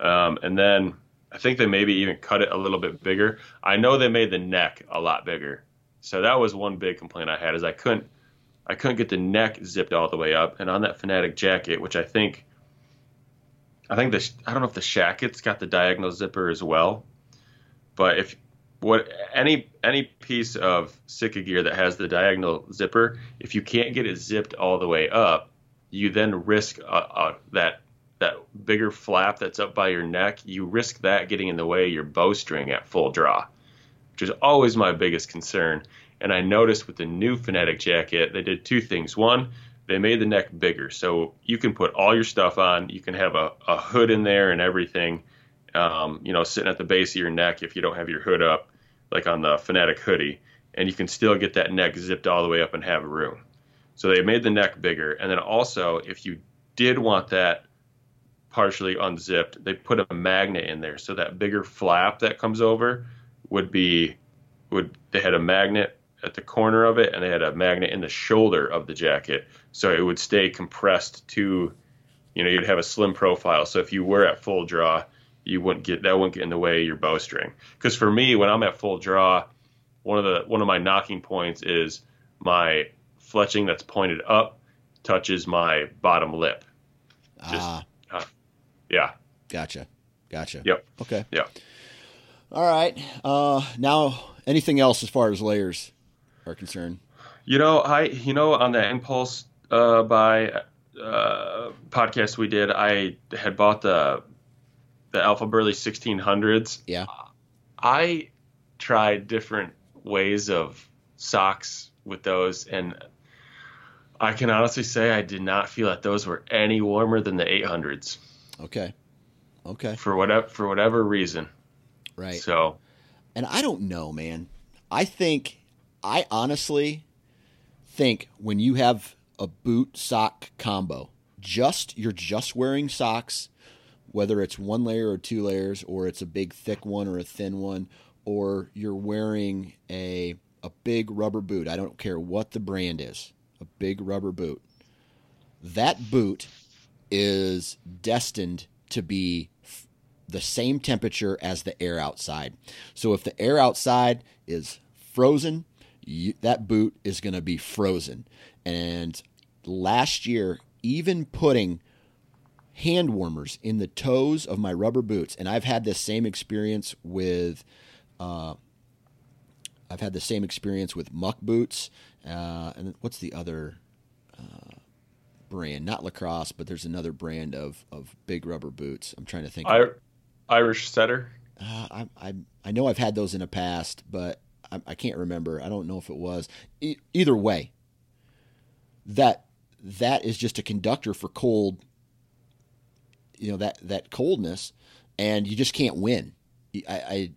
Um, and then I think they maybe even cut it a little bit bigger. I know they made the neck a lot bigger. So that was one big complaint I had is I couldn't I couldn't get the neck zipped all the way up. And on that Fanatic jacket, which I think I think the I don't know if the Shacket's got the diagonal zipper as well, but if what any any piece of Sitka gear that has the diagonal zipper, if you can't get it zipped all the way up, you then risk uh, uh, that that bigger flap that's up by your neck. You risk that getting in the way of your bowstring at full draw, which is always my biggest concern. And I noticed with the new Fanatic jacket, they did two things. One, they made the neck bigger, so you can put all your stuff on. You can have a, a hood in there and everything. Um, you know, sitting at the base of your neck if you don't have your hood up, like on the Fanatic hoodie, and you can still get that neck zipped all the way up and have room. So they made the neck bigger, and then also if you did want that partially unzipped, they put a magnet in there, so that bigger flap that comes over would be would they had a magnet at the corner of it, and they had a magnet in the shoulder of the jacket, so it would stay compressed to, you know, you'd have a slim profile. So if you were at full draw, you wouldn't get that wouldn't get in the way of your bowstring. Because for me, when I'm at full draw, one of the one of my knocking points is my fletching that's pointed up touches my bottom lip. Just, ah. Uh, yeah. Gotcha. Gotcha. Yep. Okay. Yeah. All right. Uh, now, anything else as far as layers are concerned? You know, I you know on the impulse uh, by uh, podcast we did, I had bought the the Alphaburly 1600s. Yeah. I tried different ways of socks with those, and I can honestly say I did not feel that those were any warmer than the 800s. Okay. Okay. For whatever for whatever reason. Right. So. And I don't know, man. I think I honestly think when you have a boot sock combo, just you're just wearing socks, whether it's one layer or two layers, or it's a big thick one or a thin one, or you're wearing a a big rubber boot. I don't care what the brand is. A big rubber boot. That boot is destined to be the same temperature as the air outside. So if the air outside is frozen, you, that boot is going to be frozen. And last year, even putting hand warmers in the toes of my rubber boots, and I've had this same experience with. Uh, I've had the same experience with muck boots, uh, and what's the other uh, brand? Not lacrosse, but there's another brand of, of big rubber boots. I'm trying to think. I, Irish setter. Uh, I, I I know I've had those in the past, but I, I can't remember. I don't know if it was. E- either way, that that is just a conductor for cold. You know that that coldness, and you just can't win. I, I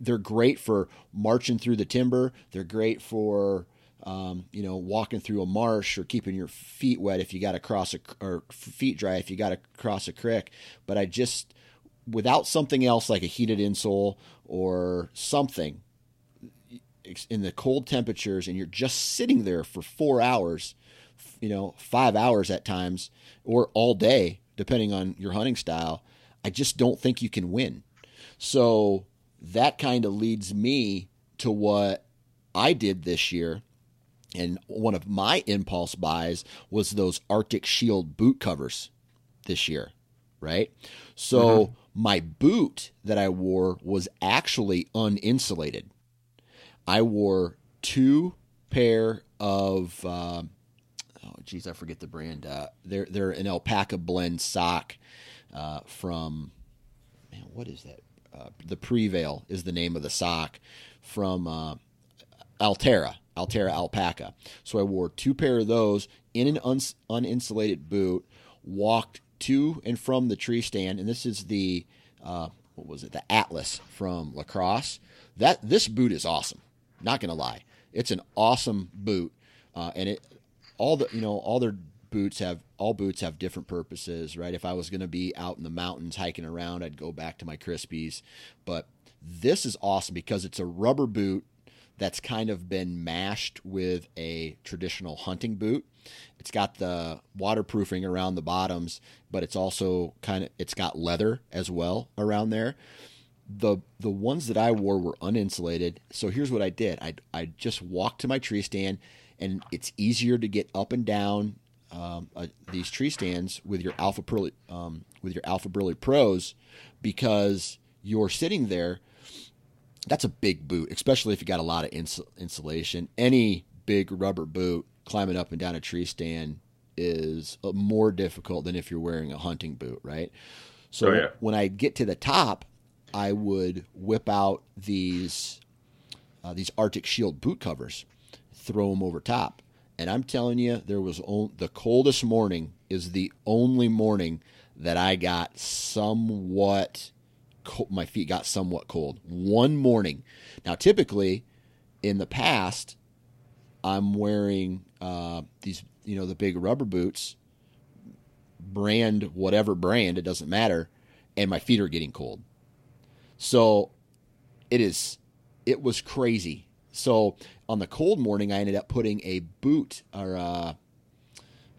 they're great for marching through the timber. They're great for um, you know walking through a marsh or keeping your feet wet if you got to cross a or feet dry if you got to cross a creek. But I just without something else like a heated insole or something in the cold temperatures and you're just sitting there for four hours, you know, five hours at times, or all day, depending on your hunting style, I just don't think you can win. So that kind of leads me to what I did this year. And one of my impulse buys was those Arctic Shield boot covers this year, right? So mm-hmm my boot that I wore was actually uninsulated. I wore two pair of uh, geez, I forget the brand. Uh, they're they're an alpaca blend sock uh, from man, what is that? Uh, the Prevail is the name of the sock from uh, Altera, Altera alpaca. So I wore two pair of those in an uns- uninsulated boot. Walked to and from the tree stand, and this is the uh, what was it? The Atlas from LaCrosse. That this boot is awesome. Not gonna lie, it's an awesome boot, uh, and it all the you know all their boots have all boots have different purposes, right? If I was gonna be out in the mountains hiking around, I'd go back to my Crispis, but this is awesome because it's a rubber boot that's kind of been mashed with a traditional hunting boot. It's got the waterproofing around the bottoms, but it's also kind of it's got leather as well around there. The the ones that I wore were uninsulated. So here's what I did. I I just walked to my tree stand and it's easier to get up and down um, uh, these tree stands with your Alphaburly um, with your Alphaburly Pros because you're sitting there that's a big boot, especially if you got a lot of ins- insulation. Any big rubber boot climbing up and down a tree stand is uh, more difficult than if you're wearing a hunting boot, right? So oh, yeah. when I get to the top, I would whip out these uh, these Arctic Shield boot covers, throw them over top, and I'm telling you, there was on- the coldest morning is the only morning that I got somewhat my feet got somewhat cold one morning. Now, typically in the past, I'm wearing uh, these, you know, the big rubber boots, brand whatever brand, it doesn't matter, and my feet are getting cold. So it is, it was crazy. So on the cold morning, I ended up putting a boot, or uh,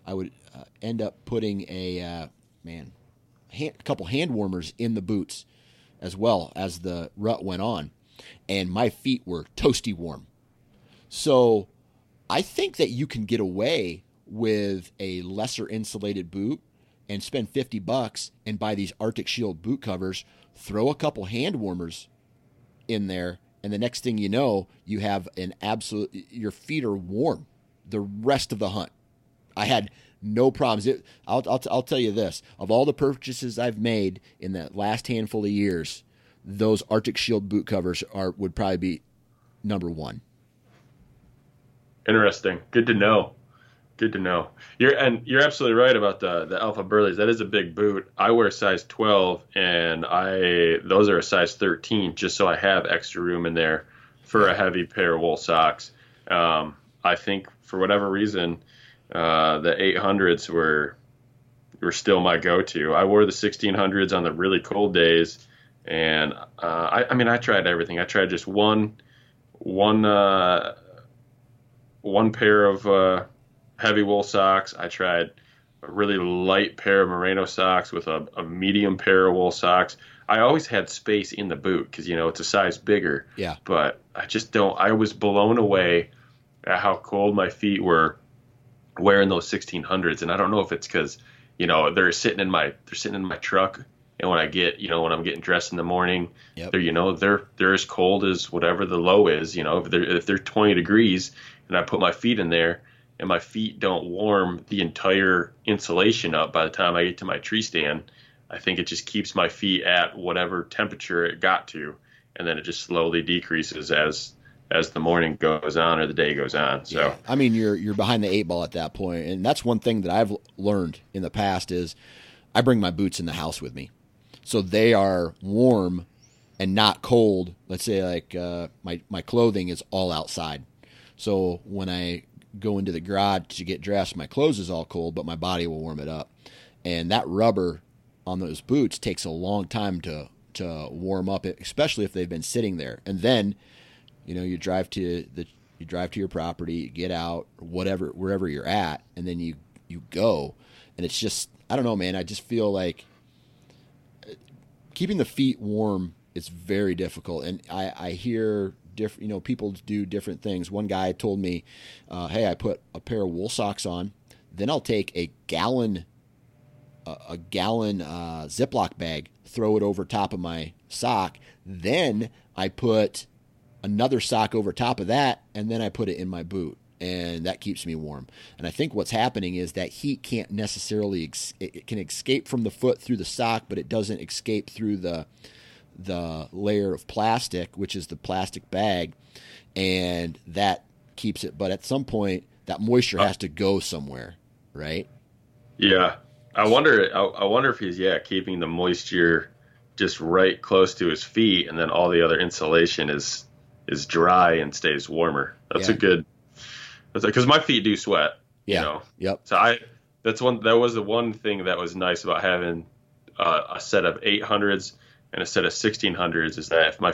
I would uh, end up putting a uh, man, hand, a couple hand warmers in the boots as well as the rut went on, and my feet were toasty warm. So I think that you can get away with a lesser insulated boot and spend 50 bucks and buy these Arctic Shield boot covers, throw a couple hand warmers in there, and the next thing you know, you have an absolute your feet are warm the rest of the hunt. I had no problems. It, I'll, I'll, I'll tell you this: of all the purchases I've made in the last handful of years, those Arctic Shield boot covers are would probably be number one. Interesting. Good to know. Good to know. You're and you're absolutely right about the the Alphaburlys. That is a big boot. I wear size 12, and I those are a size 13, just so I have extra room in there for a heavy pair of wool socks. Um, I think for whatever reason, uh, the 800s were were still my go-to. I wore the 1600s on the really cold days, and uh, I, I mean I tried everything. I tried just one one uh, one pair of uh, heavy wool socks. I tried a really light pair of merino socks with a, a medium pair of wool socks. I always had space in the boot because you know it's a size bigger. Yeah. But I just don't. I was blown away at how cold my feet were wearing those 1600s, and I don't know if it's because you know they're sitting in my they're sitting in my truck, and when I get you know when I'm getting dressed in the morning, Yep. they're you know they're they're as cold as whatever the low is. You know if they're if they're 20 degrees, and I put my feet in there, and my feet don't warm the entire insulation up by the time I get to my tree stand. I think it just keeps my feet at whatever temperature it got to, and then it just slowly decreases as as the morning goes on or the day goes on. So Yeah. I mean, you're you're behind the eight ball at that point, and that's one thing that I've learned in the past is I bring my boots in the house with me, so they are warm and not cold. Let's say like uh, my my clothing is all outside, so when I go into the garage to get dressed, my clothes is all cold, but my body will warm it up, and that rubber on those boots takes a long time to to warm up, especially if they've been sitting there, and then you know you drive to the you drive to your property get out whatever wherever you're at and then you you go. And it's just i don't know man. I just feel like uh, keeping the feet warm is very difficult. And i i hear different you know people do different things one guy told me uh, hey i put a pair of wool socks on then i'll take a gallon a, a gallon uh, ziploc bag throw it over top of my sock then i put another sock over top of that, and then I put it in my boot, and that keeps me warm. And I think what's happening is that heat can't necessarily ex- it can escape from the foot through the sock, but it doesn't escape through the the layer of plastic, which is the plastic bag, and that keeps it. But at some point, that moisture has to go somewhere, right? Yeah, I wonder. I, I wonder if he's yeah keeping the moisture just right close to his feet, and then all the other insulation is is dry and stays warmer. That's Yeah. a good. That's because my feet do sweat. Yeah. You know, Yep. so I that's one that was the one thing that was nice about having uh, a set of 800s and a set of 1600s is that if my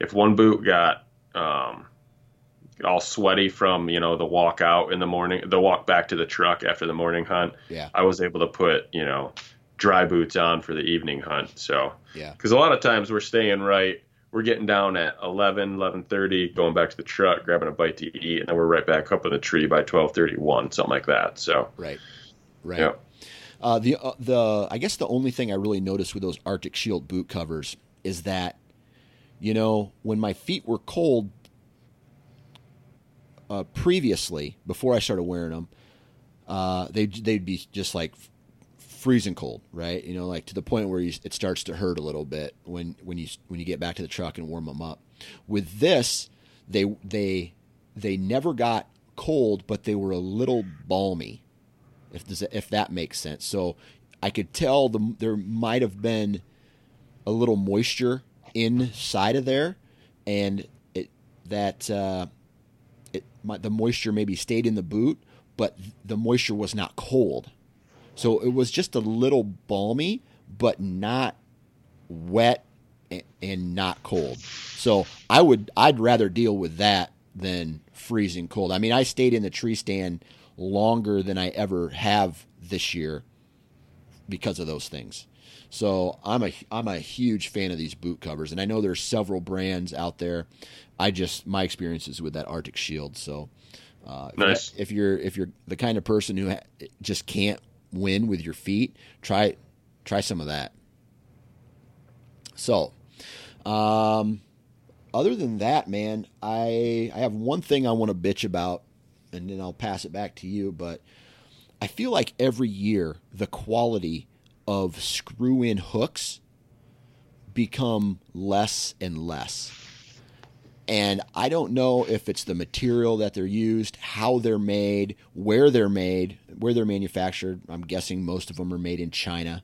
if one boot got um, all sweaty from you know the walk out in the morning, the walk back to the truck after the morning hunt, Yeah. I was able to put you know dry boots on for the evening hunt. So Yeah. because a lot of times we're staying right. We're getting down at 11, 11.30, going back to the truck, grabbing a bite to eat, and then we're right back up in the tree by 12.31, something like that. So, Right. Right. yeah. Uh, the uh, the I guess the only thing I really noticed with those Arctic Shield boot covers is that, you know, when my feet were cold uh, previously, before I started wearing them, uh, they they'd be just like freezing cold, right? You know, like to the point where you, it starts to hurt a little bit when when you when you get back to the truck and warm them up. With this, they they they never got cold, but they were a little balmy if does if that makes sense. So I could tell the there might have been a little moisture inside of there, and it that uh, it, the moisture maybe stayed in the boot, but the moisture was not cold. So it was just a little balmy, but not wet and not cold. So I would I'd rather deal with that than freezing cold. I mean, I stayed in the tree stand longer than I ever have this year because of those things. So I'm a I'm a huge fan of these boot covers, and I know there's several brands out there. I just my experiences with that Arctic Shield. So uh, nice. if you're if you're the kind of person who ha- just can't win with your feet, try try some of that. So, um, other than that, man, I I have one thing I want to bitch about, and then I'll pass it back to you. But I feel like every year the quality of screw in hooks become less and less. And I don't know if it's the material that they're used, how they're made, where they're made, where they're manufactured. I'm guessing most of them are made in China.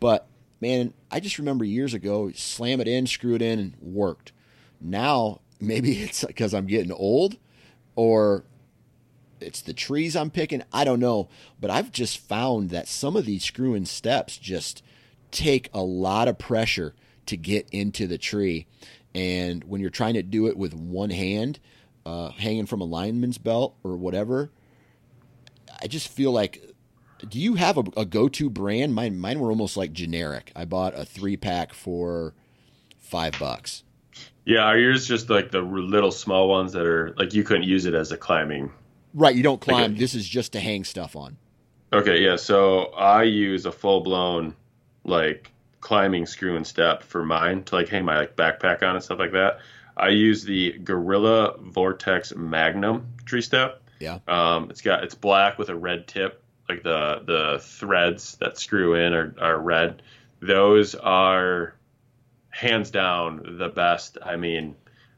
But man, I just remember years ago, slam it in, screw it in, and worked. Now, maybe it's because I'm getting old or it's the trees I'm picking. I don't know. But I've just found that some of these screw in steps just take a lot of pressure to get into the tree. And when you're trying to do it with one hand, uh, hanging from a lineman's belt or whatever, I just feel like. Do you have a, a go-to brand? Mine, mine were almost like generic. I bought a three-pack for five bucks. Yeah, are yours just like the little small ones that are like you couldn't use it as a climbing? Right, you don't climb. A, this is just to hang stuff on. Okay, yeah. So I use a full-blown like climbing screw and step for mine to like hang my like backpack on and stuff like that. I use the Gorilla Vortex Magnum tree step. Yeah. Um, it's got it's black with a red tip. Like the the threads that screw in are, are red. Those are hands down the best. I mean,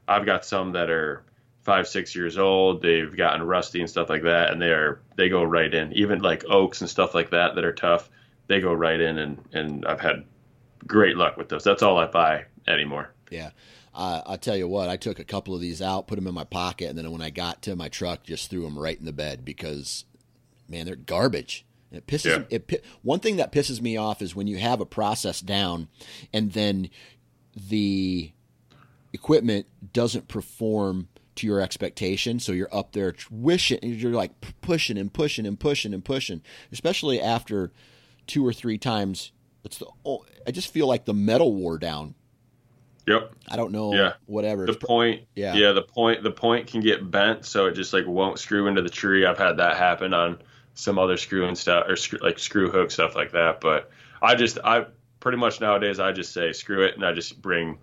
I've got some that are five six years old. They've gotten rusty and stuff like that, and they are they go right in. Even like oaks and stuff like that that are tough, they go right in. And and I've had great luck with those. That's all I buy anymore. Yeah. Uh, I'll tell you what, I took a couple of these out, put them in my pocket, and then when I got to my truck, just threw them right in the bed because, man, they're garbage. And it pisses. Yeah. It one thing that pisses me off is when you have a process down, and then the equipment doesn't perform to your expectation. So you're up there wishing, you're like pushing and pushing and pushing and pushing, especially after two or three times it's the. Oh, I just feel like the metal wore down. Yep. I don't know. Yeah. Whatever. The point. Yeah. Yeah. The point. The point can get bent, so it just like won't screw into the tree. I've had that happen on some other screw and stuff, or screw, like screw hook stuff like that. But I just, I pretty much nowadays, I just say screw it, and I just bring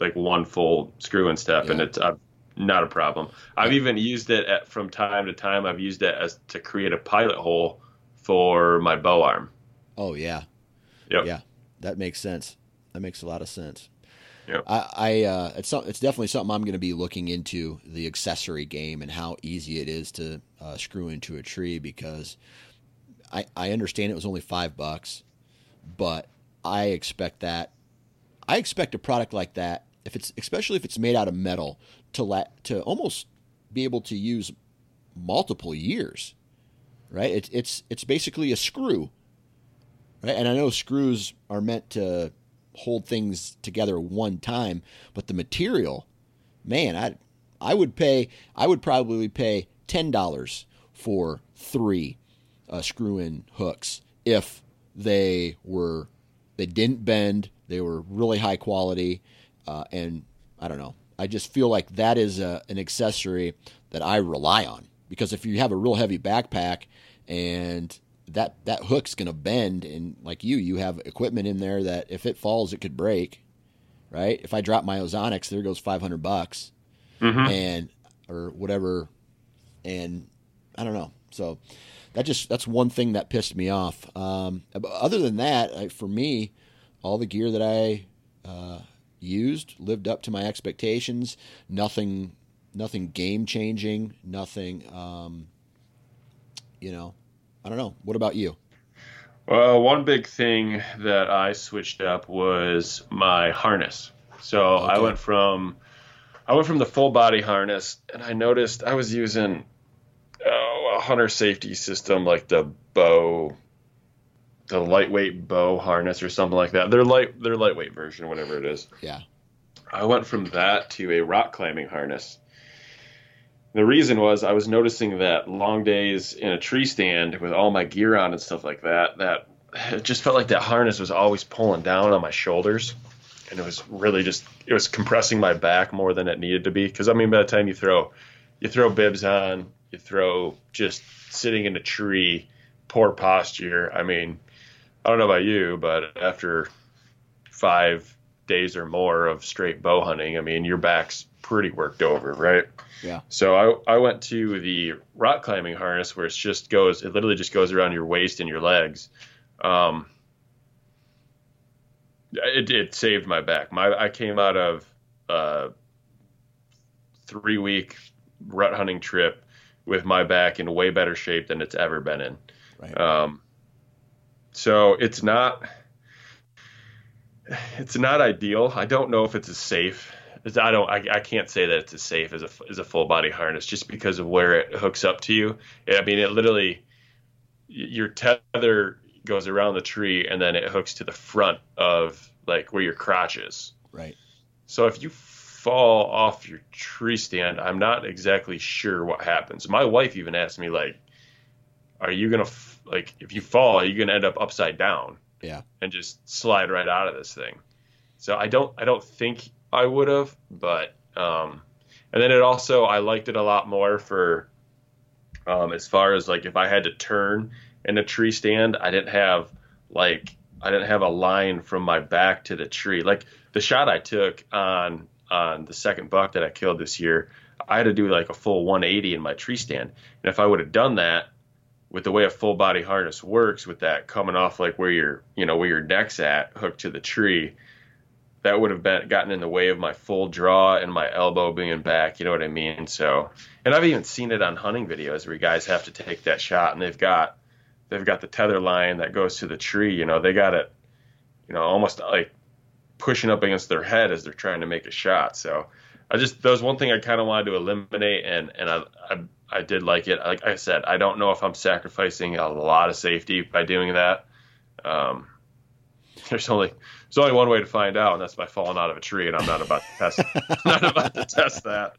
like one full screw and step, yeah. and it's I've, not a problem. I've even used it at, from time to time. I've used it as to create a pilot hole for my bow arm. Oh yeah, Yep. Yeah, that makes sense. That makes a lot of sense. Yeah. I, I uh, it's it's definitely something I'm going to be looking into the accessory game and how easy it is to uh, screw into a tree because I I understand it was only five bucks, but I expect that I expect a product like that if it's especially if it's made out of metal to let to almost be able to use multiple years, right? It's it's it's basically a screw Right? And I know screws are meant to hold things together one time, but the material, man, I I would pay I would probably pay ten dollars for three uh, screw-in hooks if they were they didn't bend, they were really high quality, uh, and I don't know. I just feel like that is a, an accessory that I rely on. Because if you have a real heavy backpack and that that hook's going to bend and like you you have equipment in there that if it falls it could break right? If i drop my ozonics there goes 500 bucks mm-hmm. and or whatever and i don't know. So that just that's one thing that pissed me off. Um, other than that I, for me all the gear that i uh, used lived up to my expectations nothing nothing game changing nothing um, you know I don't know. What about you? Well, one big thing that I switched up was my harness. So okay. I went from I went from the full body harness, and I noticed I was using oh, a hunter safety system like the bow, the lightweight bow harness or something like that. They're light, their lightweight version, whatever it is. Yeah. I went from that to a rock climbing harness. The reason was I was noticing that long days in a tree stand with all my gear on and stuff like that, that it just felt like that harness was always pulling down on my shoulders. And it was really just it was compressing my back more than it needed to be. Because I mean by the time you throw you throw bibs on, you throw just sitting in a tree, poor posture. I mean, I don't know about you, but after five days or more of straight bow hunting, I mean, your back's pretty worked over, right? Yeah. So I, I went to the rock climbing harness where it just goes, it literally just goes around your waist and your legs. Um, it, it saved my back. My I came out of a three week rut hunting trip with my back in way better shape than it's ever been in. Right. Um, so it's not it's not ideal. I don't know if it's as safe. As I don't. I, I can't say that it's as safe as a as a full body harness just because of where it hooks up to you. I mean, it literally your tether goes around the tree and then it hooks to the front of like where your crotch is. Right. So if you fall off your tree stand, I'm not exactly sure what happens. My wife even asked me like, "Are you gonna f- like if you fall, you're gonna end up upside down?" Yeah. And just slide right out of this thing. So I don't I don't think I would have, but um, and then it also I liked it a lot more for um, as far as like if I had to turn in a tree stand, I didn't have like I didn't have a line from my back to the tree. Like the shot I took on on the second buck that I killed this year, I had to do like a full 180 in my tree stand. And if I would have done that with the way a full body harness works, with that coming off like where your you know where your neck's at, hooked to the tree, that would have been gotten in the way of my full draw and my elbow being back. You know what I mean? So, and I've even seen it on hunting videos where guys have to take that shot and they've got they've got the tether line that goes to the tree. You know, they got it, you know, almost like pushing up against their head as they're trying to make a shot. So, I just that was one thing I kind of wanted to eliminate, and and I, I I did like it. Like I said, I don't know if I'm sacrificing a lot of safety by doing that. Um, there's only there's only one way to find out, and that's by falling out of a tree. And I'm not about to test not about to test that.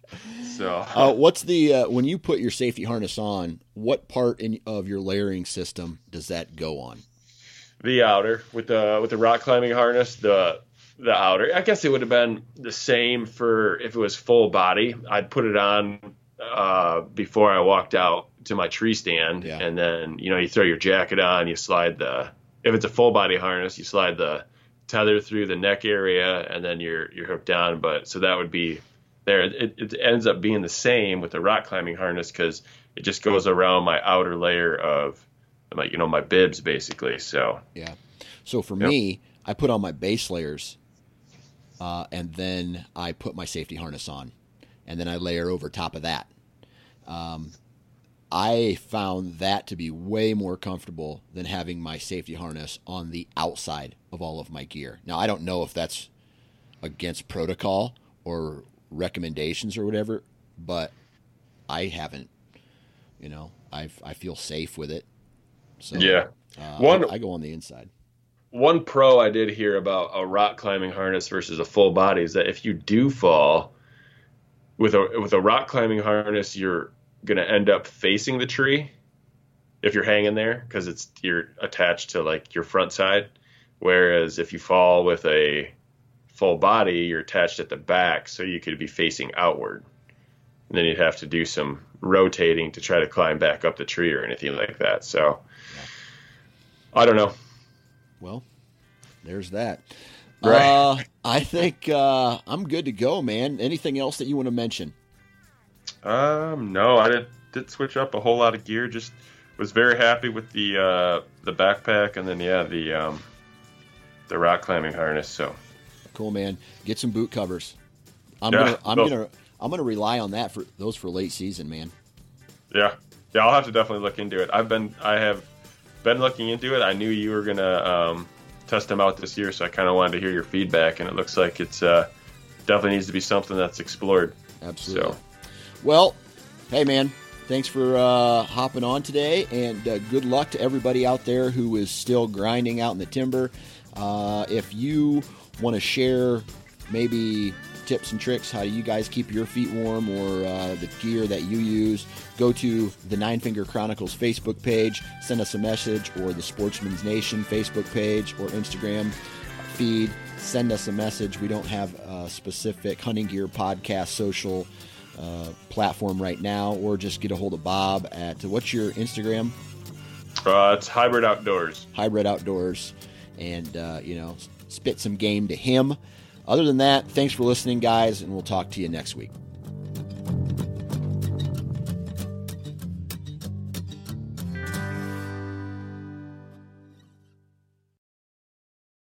So, uh, what's the uh, when you put your safety harness on? What part in, of your layering system does that go on? The outer with the with the rock climbing harness, the the outer. I guess it would have been the same for if it was full body. I'd put it on uh, before I walked out to my tree stand, yeah. and then you know you throw your jacket on, you slide the if it's a full body harness, you slide the tether through the neck area, and then you're you're hooked down. But so that would be there. It, it ends up being the same with the rock climbing harness because it just goes around my outer layer of my you know my bibs basically. So yeah. So for yep. me, I put on my base layers, uh, and then I put my safety harness on, and then I layer over top of that. Um, I found that to be way more comfortable than having my safety harness on the outside of all of my gear. Now, I don't know if that's against protocol or recommendations or whatever, but I haven't, you know, I I feel safe with it. So yeah, uh, one I, I go on the inside. One pro I did hear about a rock climbing harness versus a full body is that if you do fall with a with a rock climbing harness, you're going to end up facing the tree if you're hanging there because it's you're attached to like your front side. Whereas if you fall with a full body, you're attached at the back, so you could be facing outward. And then you'd have to do some rotating to try to climb back up the tree or anything like that. So I don't know. Well, there's that. Right. Uh, I think uh, I'm good to go, man. Anything else that you want to mention? Um, no, I didn't did switch up a whole lot of gear. Just was very happy with the uh, the backpack, and then yeah, the um, the rock climbing harness. So cool, man. Get some boot covers. I'm Yeah, gonna I'm gonna I'm gonna rely on that for those for late season, man. yeah, yeah, I'll have to definitely look into it. I've been I have been looking into it. I knew you were gonna um, test them out this year, so I kind of wanted to hear your feedback, and it looks like it's uh, definitely needs to be something that's explored. Absolutely. So. Well, hey man, thanks for uh, hopping on today, and uh, good luck to everybody out there who is still grinding out in the timber. Uh, if you want to share maybe tips and tricks how do you guys keep your feet warm or uh, the gear that you use, go to the Nine Finger Chronicles Facebook page, send us a message, or the Sportsman's Nation Facebook page or Instagram feed. Send us a message. We don't have a specific hunting gear podcast social uh, platform right now, or just get a hold of Bob at what's your Instagram? Uh, it's Hybrid Outdoors. Hybrid Outdoors, and uh, you know, spit some game to him. Other than that, thanks for listening, guys, and we'll talk to you next week.